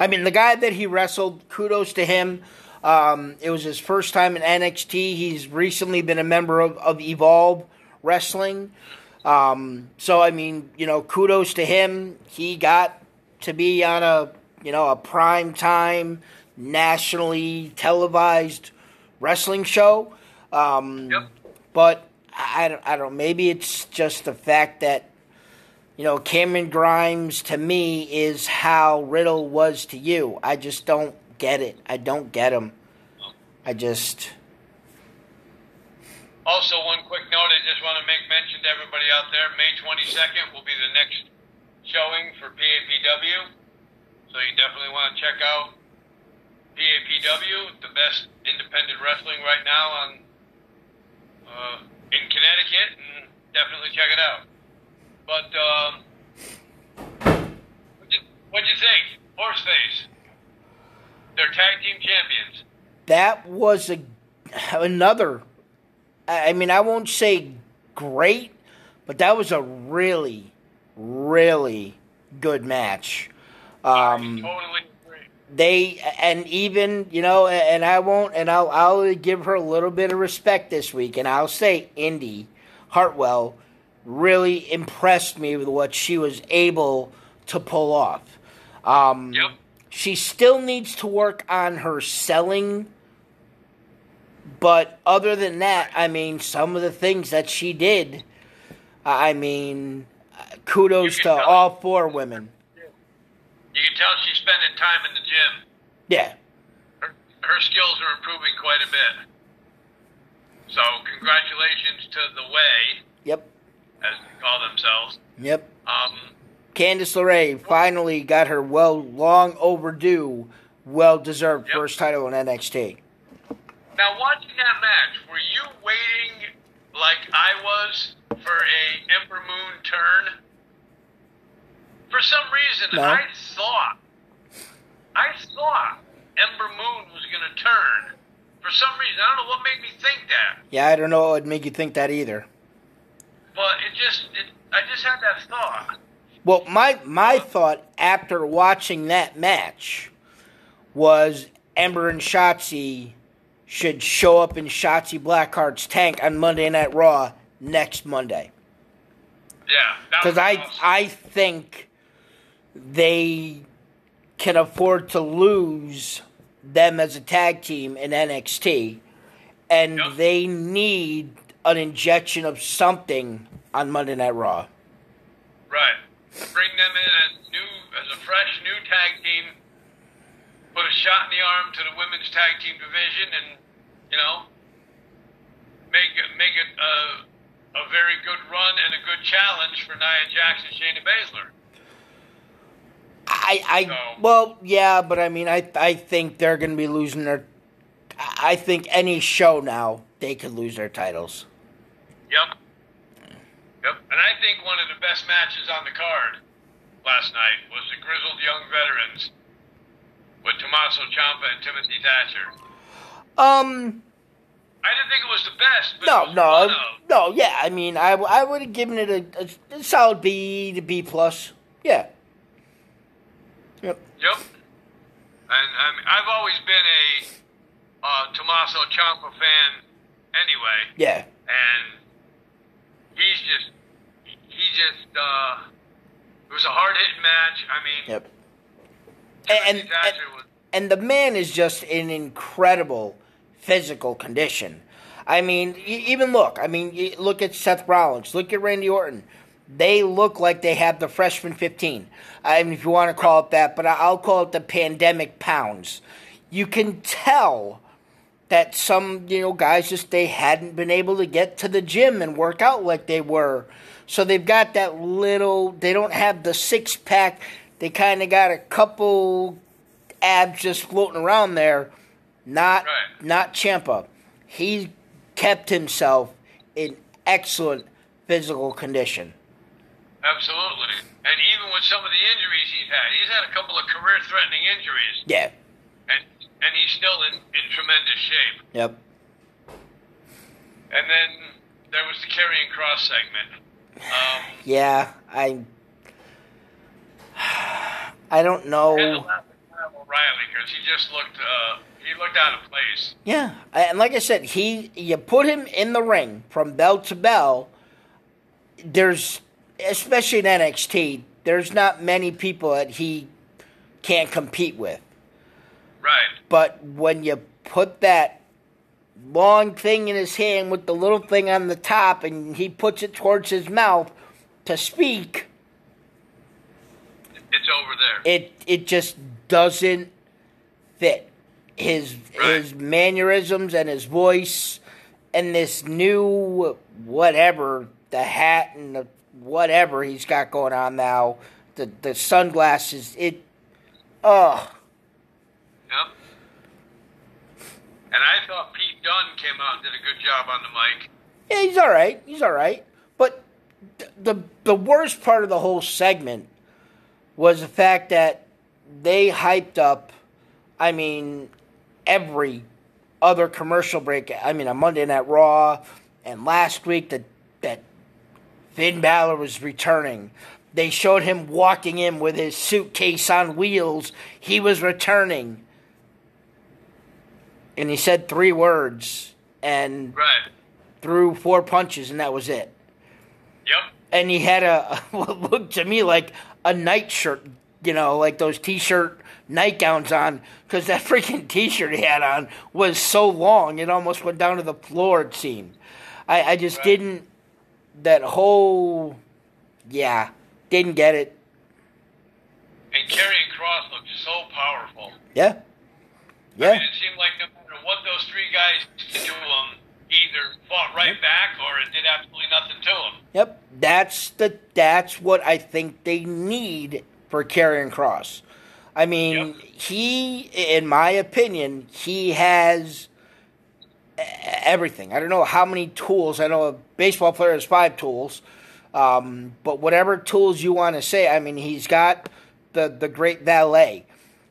I mean, the guy that he wrestled, kudos to him. Um, it was his first time in NXT. He's recently been a member of, of Evolve Wrestling. Um, so I mean, you know, kudos to him. He got to be on a you know a prime time, nationally televised wrestling show. Um, Yep. But I, don't, I don't. Maybe it's just the fact that you know Cameron Grimes to me is how Riddle was to you. I just don't get it. I don't get him. I just Also, one quick note I just want to make mention to everybody out there May 22nd will be the next showing for PAPW. So you definitely want to check out PAPW, the best independent wrestling right now on uh, in Connecticut, and definitely check it out. But, um, what'd you, what'd you think? Horseface. They're tag team champions. that was a another. I mean, I won't say great, but that was a really, really good match. Um, totally. They and even you know and I won't and I'll I'll give her a little bit of respect this week and I'll say Indy Hartwell really impressed me with what she was able to pull off. Um, Yep. She still needs to work on her selling, but other than that, I mean, some of the things that she did, I mean, kudos to all four women. You can tell she's spending time in the gym. Yeah. her, her skills are improving quite a bit. So congratulations to the Way, Yep. as they call themselves. Yep. Um, Candice LeRae finally got her well long overdue, well deserved Yep. first title in NXT. now watching that match, were you waiting like I was for a Ember Moon turn? For some reason, No. I thought, I thought Ember Moon was going to turn. For some reason, I don't know what made me think that, Yeah, I don't know what would make you think that either. but it just, it, I just had that thought. Well, my my thought after watching that match was Ember and Shotzi should show up in Shotzi Blackheart's tank on Monday Night Raw next Monday. Yeah, because I awesome. I think they can afford to lose them as a tag team in NXT, and Yep. they need an injection of something on Monday Night Raw. Right. Bring them in as new, as a fresh new tag team. Put a shot in the arm to the women's tag team division, and you know, make make it a, a very good run and a good challenge for Nia Jackson, Shayna Baszler. I, I, So- well, yeah, but I mean, I, I think they're going to be losing their. I think any show now they could lose their titles. Yep. Yep. And I think one of the best matches on the card last night was the Grizzled Young Veterans with Tommaso Ciampa and Timothy Thatcher. Um, I didn't think it was the best, no, no, no. Yeah, I mean, I, I would have given it a, a solid B to B plus. Yeah. Yep. Yep. And I mean, I've always been a uh, Tommaso Ciampa fan anyway, Yeah. and he's just he just uh, it was a hard hitting match. I mean, Yep. Timothy And, and, and the man is just in incredible physical condition. I mean, even look. I mean, look at Seth Rollins. Look at Randy Orton. They look like they have the freshman 15. I mean, if you want to call it that, but I'll call it the pandemic pounds. You can tell that some, you know, guys just they hadn't been able to get to the gym and work out like they were. So they've got that little they don't have the six pack. They kind of got a couple abs just floating around there. Not Right. not Ciampa. He kept himself in excellent physical condition. Absolutely. And even with some of the injuries he's had, he's had a couple of career threatening injuries, Yeah. and and he's still in, in tremendous shape. Yep. And then there was the Karrion Kross segment. Um, Yeah. I I don't know. and the last Kyle O'Reilly because he just looked uh, he looked out of place. Yeah, and like I said, he you put him in the ring from bell to bell. There's especially in NXT, there's not many people that he can't compete with. Right. But when you put that long thing in his hand with the little thing on the top and he puts it towards his mouth to speak, It's over there. it it just doesn't fit his Right. his mannerisms and his voice and this new whatever the hat and the whatever he's got going on now the the sunglasses it oh Yep. And I thought Pete Dunne came out and did a good job on the mic. yeah he's all right he's all right but th- the the worst part of the whole segment was the fact that they hyped up I mean every other commercial break. I mean, on Monday Night Raw, and last week that that Finn Balor was returning. They showed him walking in with his suitcase on wheels. He was returning, and he said three words and Right. threw four punches, and that was it. Yep. And he had a what looked to me like a nightshirt, you know, like those t-shirt nightgowns on, because that freaking t-shirt he had on was so long it almost went down to the floor. It seemed. I, I just Right. didn't. That whole, yeah, didn't get it. And Karrion Kross looked so powerful. Yeah, I yeah, mean, it seemed like no matter what those three guys did to him, either fought right back or it did absolutely nothing to him. yep. That's the that's what I think they need for Karrion Kross. I mean, Yep. he, in my opinion, he has everything. I don't know how many tools. I know a baseball player has five tools, um, but whatever tools you want to say, I mean, he's got the the great valet.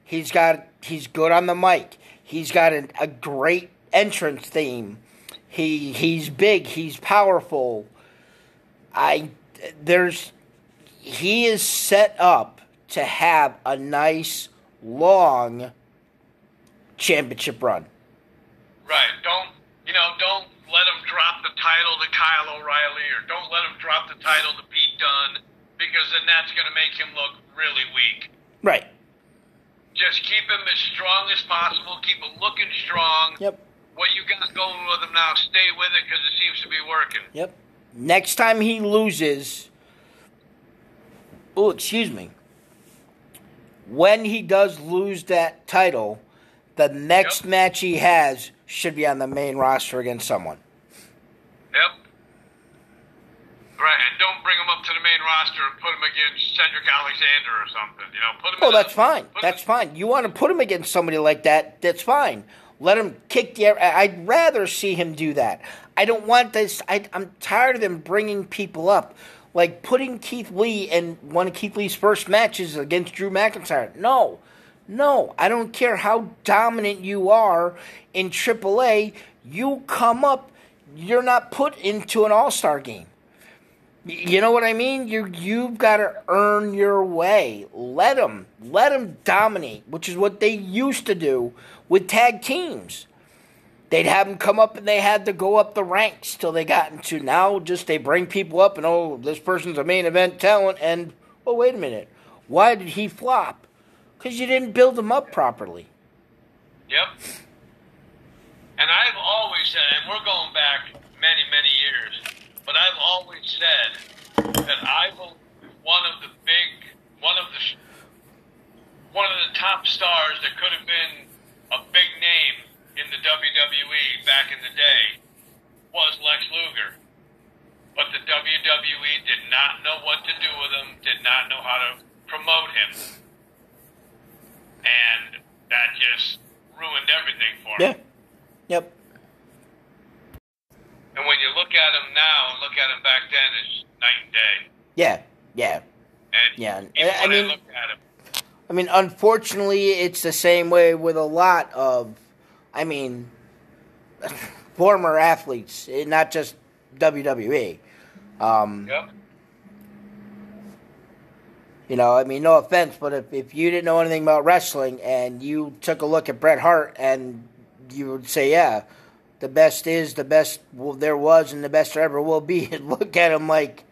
He's got he's good on the mic. He's got a, a great entrance theme. He he's big. He's powerful. I there's he is set up to have a nice long championship run. Right. Don't you know? Don't let him drop the title to Kyle O'Reilly, or don't let him drop the title to Pete Dunne, because then that's going to make him look really weak. Right. Just keep him as strong as possible. Keep him looking strong. Yep. What you got going with him now, stay with it because it seems to be working. Yep. Next time he loses, oh, excuse me. When he does lose that title, the next Yep. match he has should be on the main roster against someone. Yep. Right, and don't bring him up to the main roster and put him against Cedric Alexander or something. You know, put him. Oh, in a- that's fine. That's fine. You want to put him against somebody like that? That's fine. Let him kick the. I'd rather see him do that. I don't want this. I, I'm tired of them bringing people up, like putting Keith Lee in one of Keith Lee's first matches against Drew McIntyre. No, no. I don't care how dominant you are in AAA. You come up. You're not put into an All Star game. You know what I mean? You you've got to earn your way. Let them let them dominate, which is what they used to do with tag teams. They'd have them come up and they had to go up the ranks till they got into now. Just they bring people up and oh, this person's a main event talent, and oh wait a minute, why did he flop? Because you didn't build him up properly. Yep. And I've always said, and we're going back many, many years, but I've always said that I will one of the big, one of the, one of the top stars that could have been a big name in the WWE back in the day was Lex Luger. But the WWE did not know what to do with him, did not know how to promote him. And that just ruined everything for him. Yeah. Yep. And when you look at him now and look at him back then, it's night and day. Yeah. Yeah. And Yeah, I mean- I him, I mean, unfortunately, it's the same way with a lot of, I mean, former athletes, eh, not just WWE. Um, yep, You know, I mean, no offense, but if, if you didn't know anything about wrestling and you took a look at Bret Hart and you would say, yeah, the best is the best there was and the best there ever will be, and look at him like,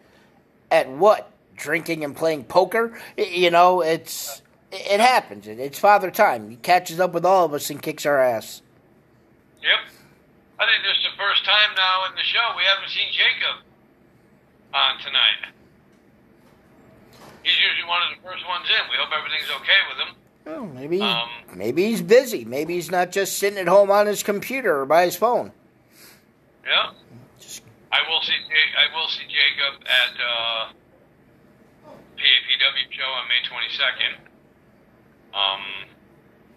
at what? Drinking and playing poker? You know, it's it happens. It's father time. He catches up with all of us and kicks our ass. yep. I think this is the first time now in the show we haven't seen Jacob on tonight. He's usually one of the first ones in. We hope everything's okay with him. Well, maybe Um, maybe he's busy. Maybe he's not just sitting at home on his computer or by his phone. Yeah. Just I will see. I will see Jacob at uh, PAPW show on May twenty second. Um,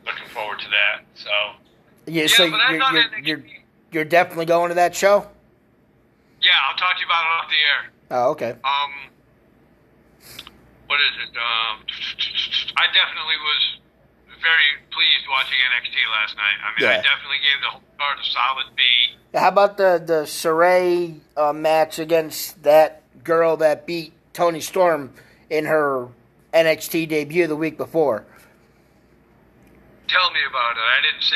looking forward to that. So yeah. yeah, so but you're, you're, you're you're definitely going to that show. Yeah, I'll talk to you about it off the air. Oh, okay. Um, what is it? Um, I definitely was very pleased watching NXT last night. I mean, I definitely gave the whole card a solid B. How about the the Sarray uh, match against that girl that beat Toni Storm in her NXT debut the week before? Tell me about it. I didn't see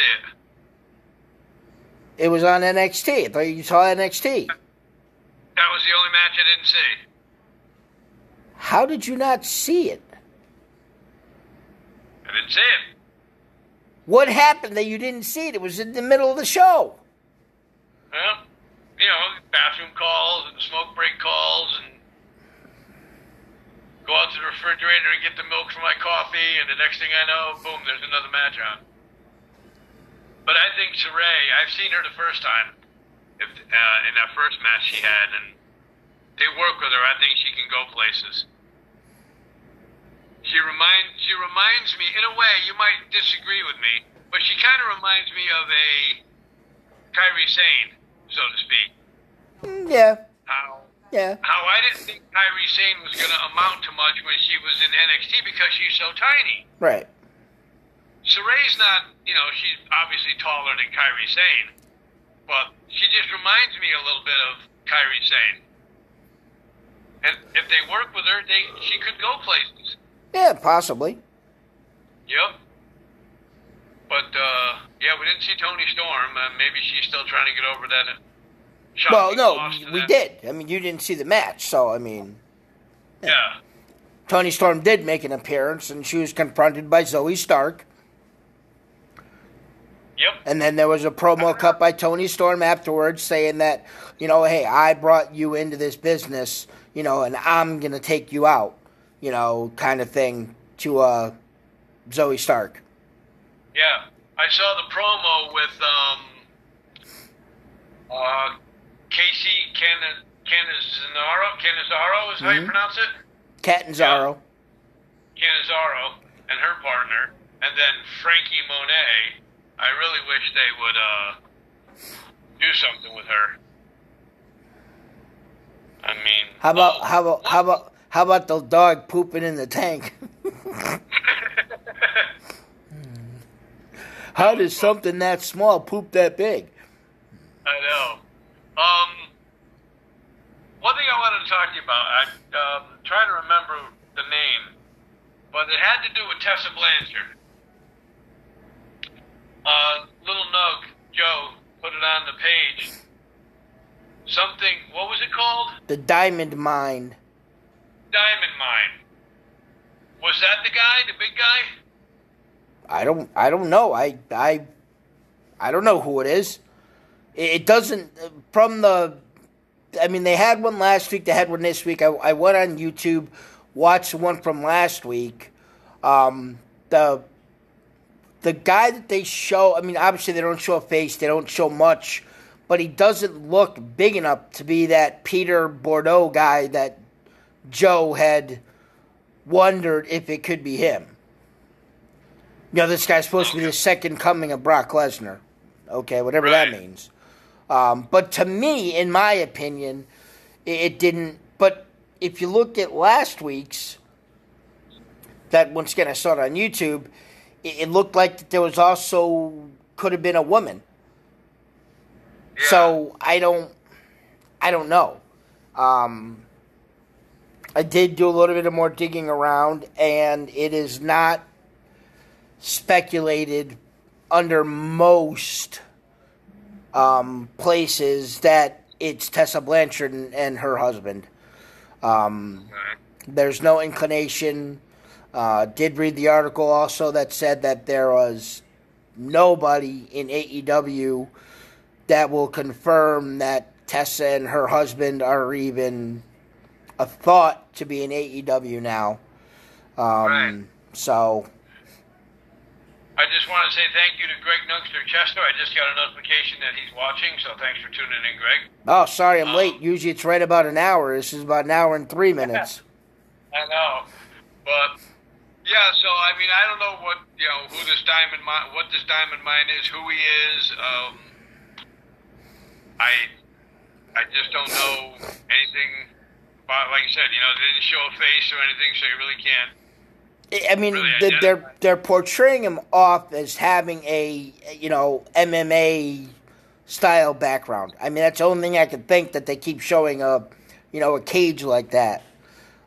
it. It was on NXT. I thought you saw NXT. That was the only match I didn't see. How did you not see it? I didn't see it. What happened that you didn't see it? It was in the middle of the show. Well, you know, bathroom calls and smoke break calls and go out to the refrigerator and get the milk for my coffee, and the next thing I know, boom, there's another match on. But I think Sarray, I've seen her the first time, if, uh, in that first match she had, and they work with her. I think she can go places. She remind she reminds me in a way you might disagree with me, but she kind of reminds me of a Kairi Sane, so to speak. Mm, yeah, How yeah. how I didn't think Kairi Sane was going to amount to much when she was in NXT because she's so tiny. Right. Sarray's not, you know, she's obviously taller than Kairi Sane, but she just reminds me a little bit of Kairi Sane. And if they work with her, they she could go places. Yeah, possibly. Yep. But uh, yeah, we didn't see Toni Storm. Uh, maybe she's still trying to get over that. uh, Well, no, we that- did. I mean, you didn't see the match, so I mean, Yeah. Toni Storm did make an appearance, and she was confronted by Zoey Stark. Yep. And then there was a promo cut by Toni Storm afterwards saying that, you know, hey, I brought you into this business, you know, and I'm going to take you out, you know, kind of thing to uh, Zoey Stark. Yeah. I saw the promo with um, uh, Kacy Can- Canizaro. Canizaro is how you Mhm. pronounce it. Catanzaro. Canizaro and her partner, and then Frankie Monet. I really wish they would uh, do something with her. I mean, How about oh, how about how about how about the dog pooping in the tank? how does something that small poop that big? I know. Um, one thing I wanted to talk to you about, I'm um, trying to remember the name, but it had to do with Tessa Blanchard. Uh, little Nug, Joe, put it on the page. Something, what was it called? The diamond mine. Diamond Mine. Was that the guy, the big guy? I don't I don't know. I I I don't know who it is. It, doesn't from the. I mean, they had one last week. They had one this week. I, I went on YouTube, watched the one from last week. Um, the the guy that they show. I mean, obviously they don't show a face. They don't show much, but he doesn't look big enough to be that Parker Boudreaux guy that Joe had wondered if it could be him. You know, this guy's supposed to be the second coming of Brock Lesnar. Okay, whatever that means. Um, but to me, in my opinion, it, it didn't. But if you look at last week's, that once again I saw it on YouTube, it, it looked like there was also could have been a woman. Yeah. So I don't, I don't know. Um, I did do a little bit of more digging around, and it is not speculated under most um, places that it's Tessa Blanchard and, and her husband. Um, there's no inclination. Uh, did read the article also that said that there was nobody in AEW that will confirm that Tessa and her husband are even a thought to be in AEW now. Um, Right. So, I just want to say thank you to Greg Nugster Chester. I just got a notification that he's watching, so thanks for tuning in, Greg. oh, sorry, I'm late. Usually it's right about an hour. This is about an hour and three minutes. I know, but yeah. So I mean, I don't know what you know who this diamond mine, what this diamond mine is, who he is. Um, I I just don't know anything about. Like you said, you know, they didn't show a face or anything, so you really can't. I mean, Really the, they're they're portraying him off as having a you know MMA style background. I mean, that's the only thing I can think that they keep showing a you know a cage like that.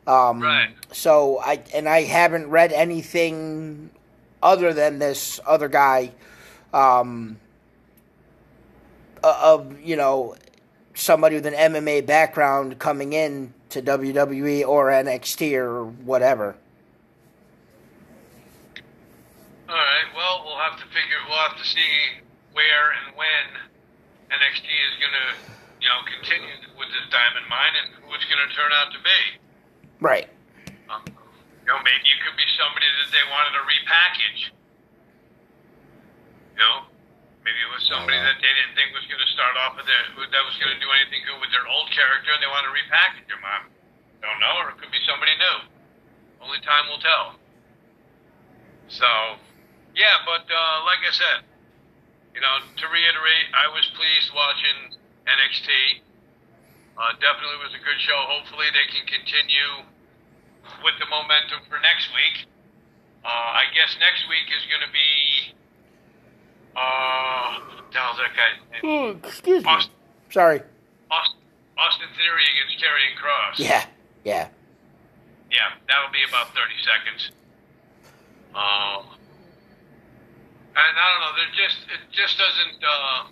Um, Right. So I and I haven't read anything other than this other guy um, of you know somebody with an MMA background coming in to WWE or NXT or whatever. All right. Well, we'll have to figure. We'll have to see where and when NXT is going to, you know, continue with this diamond mine and who it's going to turn out to be. Right. Um, you know, maybe it could be somebody that they wanted to repackage. You know, maybe it was somebody that they didn't think was going to start off with their who- that was going to do anything good with their old character, and they want to repackage them. I don't know, or it could be somebody new. Only time will tell. So, yeah, but uh, like I said, you know, to reiterate, I was pleased watching NXT. Uh, definitely was a good show. Hopefully, they can continue with the momentum for next week. Uh, I guess next week is going to be. Uh, what the hell's that guy's name? Oh, excuse me. Sorry. Austin, Austin Theory against Karrion Kross. Yeah. Yeah. Yeah, that'll be about 30 seconds. Um, and I don't know. There just it just doesn't. Uh,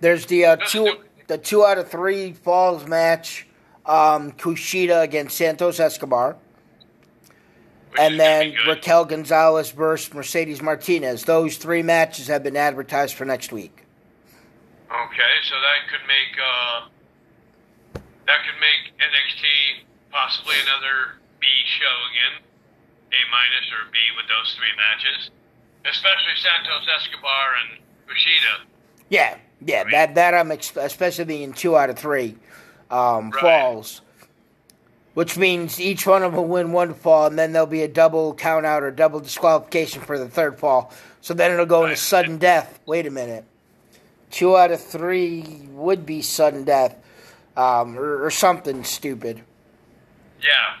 There's the uh, two do- the two out of three falls match. Um, Kushida against Santos Escobar, and then. Raquel Gonzalez versus Mercedes Martinez. Those three matches have been advertised for next week. Okay, so that could make uh, that could make NXT possibly another B show again, A minus or B with those three matches. especially Santos Escobar and Kushida. Yeah, yeah, that that I'm ex- especially in two out of three um, Right. falls, which means each one of them will win one fall, and then there'll be a double count out or double disqualification for the third fall. So then it'll go into sudden death. Wait a minute, two out of three would be sudden death, um, or, or something stupid. Yeah.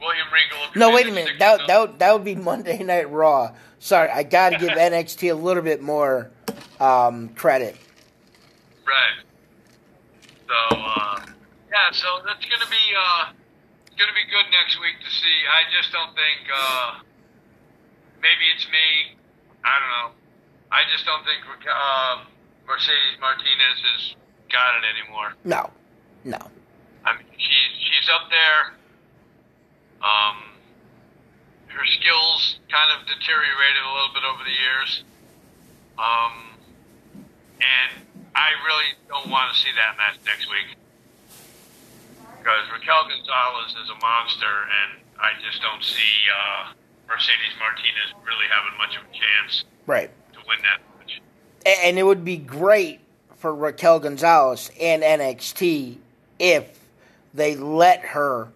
William Regal. No, wait a minute. That that would, that would be Monday Night Raw. Sorry, I got to give NXT a little bit more um, credit. Right. So, uh, yeah, so that's going to be, uh, going to be good next week to see. I just don't think, uh, maybe it's me. I don't know. I just don't think, uh, Mercedes Martinez has got it anymore. No, no. I mean, she's, she's up there. Um, her skills kind of deteriorated a little bit over the years. Um, and I really don't want to see that match next week. Because Raquel Gonzalez is a monster, and I just don't see uh, Mercedes Martinez really having much of a chance Right. to win that match. And it would be great for Raquel Gonzalez and NXT if they let her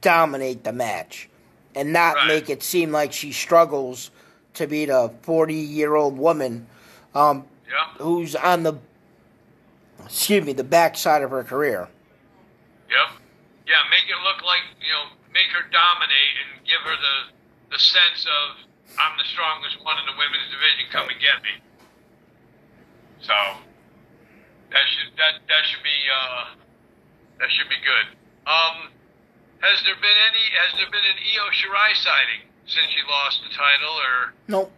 dominate the match and not Right. make it seem like she struggles to beat a 40 year old woman um, Yeah. who's on the, excuse me, the backside of her career. Yep. Yeah, make it look like you know, make her dominate and give her the the sense of I'm the strongest one in the women's division. Come and get me. So that should that that should be uh, that should be good. Um, has there been any? Has there been an Io Shirai sighting since she lost the title, or Nope.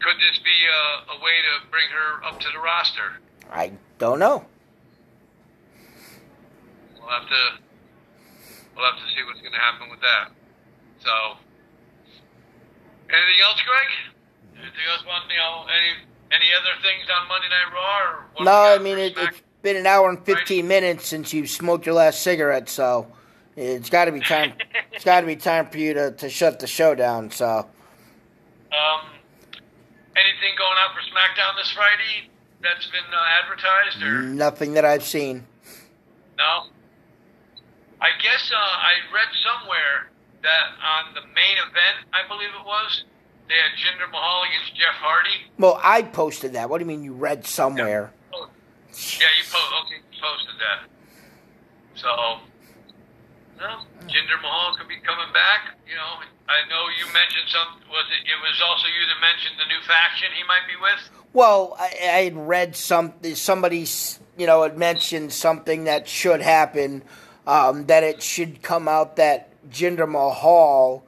could this be a, a way to bring her up to the roster? I don't know. We'll have to we'll have to see what's going to happen with that. So, anything else, Greg? Anything else? Want you know any any other things on Monday Night Raw? Or No, I mean it, it's been an hour and fifteen minutes since you smoked your last cigarette, so it's got to be time. it's got to be time for you to, to shut the show down. So um, anything going on for SmackDown this Friday that's been uh, advertised or nothing that I've seen. no? I guess uh, I read somewhere that on the main event, I believe it was, they had Jinder Mahal against Jeff Hardy. Well, I posted that. What do you mean you read somewhere? Oh, Yeah, you po- okay, you posted that. So, well, Jinder Mahal could be coming back. You know, I know you mentioned some. Was it? It was also you that mentioned the new faction he might be with. Well, I, I had read some. Somebody, you know, had mentioned something that should happen. Um, that it should come out that Jinder Mahal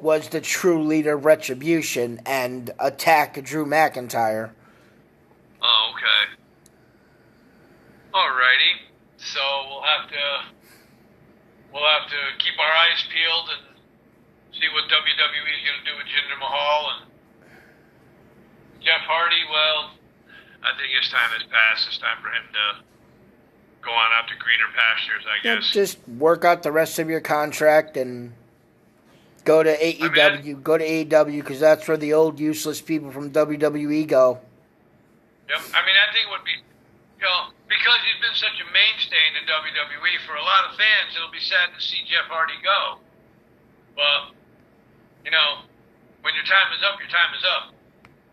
was the true leader of Retribution and attack Drew McIntyre. Oh, okay. Alrighty. So we'll have to we'll have to keep our eyes peeled and see what WWE is going to do with Jinder Mahal and Jeff Hardy. Well, I think his time has passed. It's time for him to go on out to greener pastures. I Yeah, just work out the rest of your contract and go to AEW. go to AEW because that's where the old useless people from WWE go. Yep. I mean, I think it would be, you know, because he's been such a mainstay in the WWE for a lot of fans, it'll be sad to see Jeff Hardy go. But, you know, when your time is up, your time is up.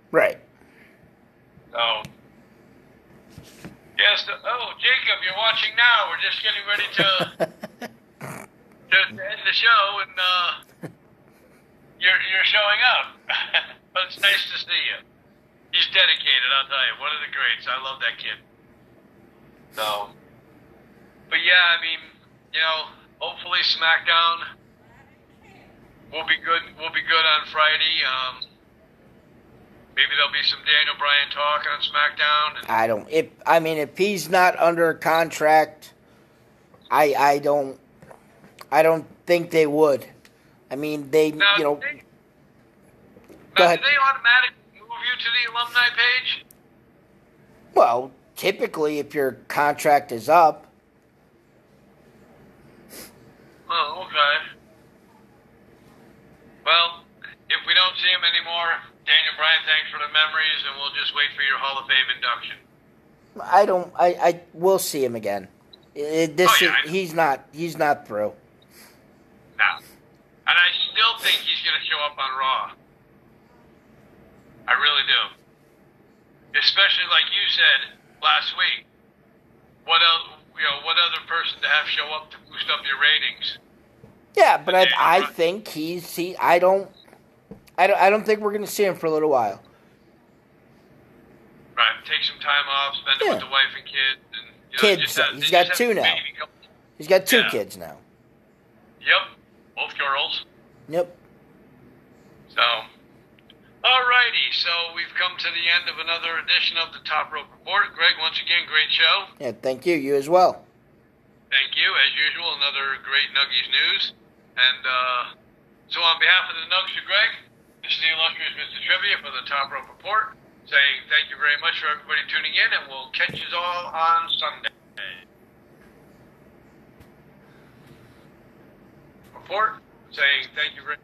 Right. So, yes. Oh, Jacob, you're watching now. We're just getting ready to to, to end the show, and uh, you're you're showing up. but it's nice to see you. He's dedicated, I'll tell you. One of the greats. I love that kid. So, but yeah, I mean, you know, hopefully SmackDown will be good. Will be good on Friday. Um, maybe there'll be some Daniel Bryan talk on SmackDown. And, I don't. If I mean, if he's not under contract, I I don't. I don't think they would. I mean, they now, you know. they, now, ahead. do they automatically move you to the alumni page? Well, typically, if your contract is up, Oh, okay. Well, if we don't see him anymore, Bryan, thanks for the memories, and we'll just wait for your Hall of Fame induction. I don't. I. I will see him again. It, this Oh, yeah, is, he's not. He's not through. No. And I still think he's going to show up on Raw. I really do. Especially like you said last week. What else? You know, what other person to have show up to boost up your ratings? Yeah, but I. I think he's. He. I don't. I don't. I don't think we're going to see him for a little while. Right. Take some time off, spend it with the wife and kids. And, you know, Kids, have- he's got two now. He's got two Yeah. kids now. Yep. Both girls. Yep. So, alrighty. So we've come to the end of another edition of the Top Rope Report. Greg, once again, great show. Yeah. Thank you. You as well. Thank you. As usual, another great Nuggies news. And uh, so, on behalf of the Nugs Greg, this is the illustrious Mr. Trivia for the Top Rope Report, saying thank you very much for everybody tuning in, and we'll catch you all on Sunday. Report saying thank you very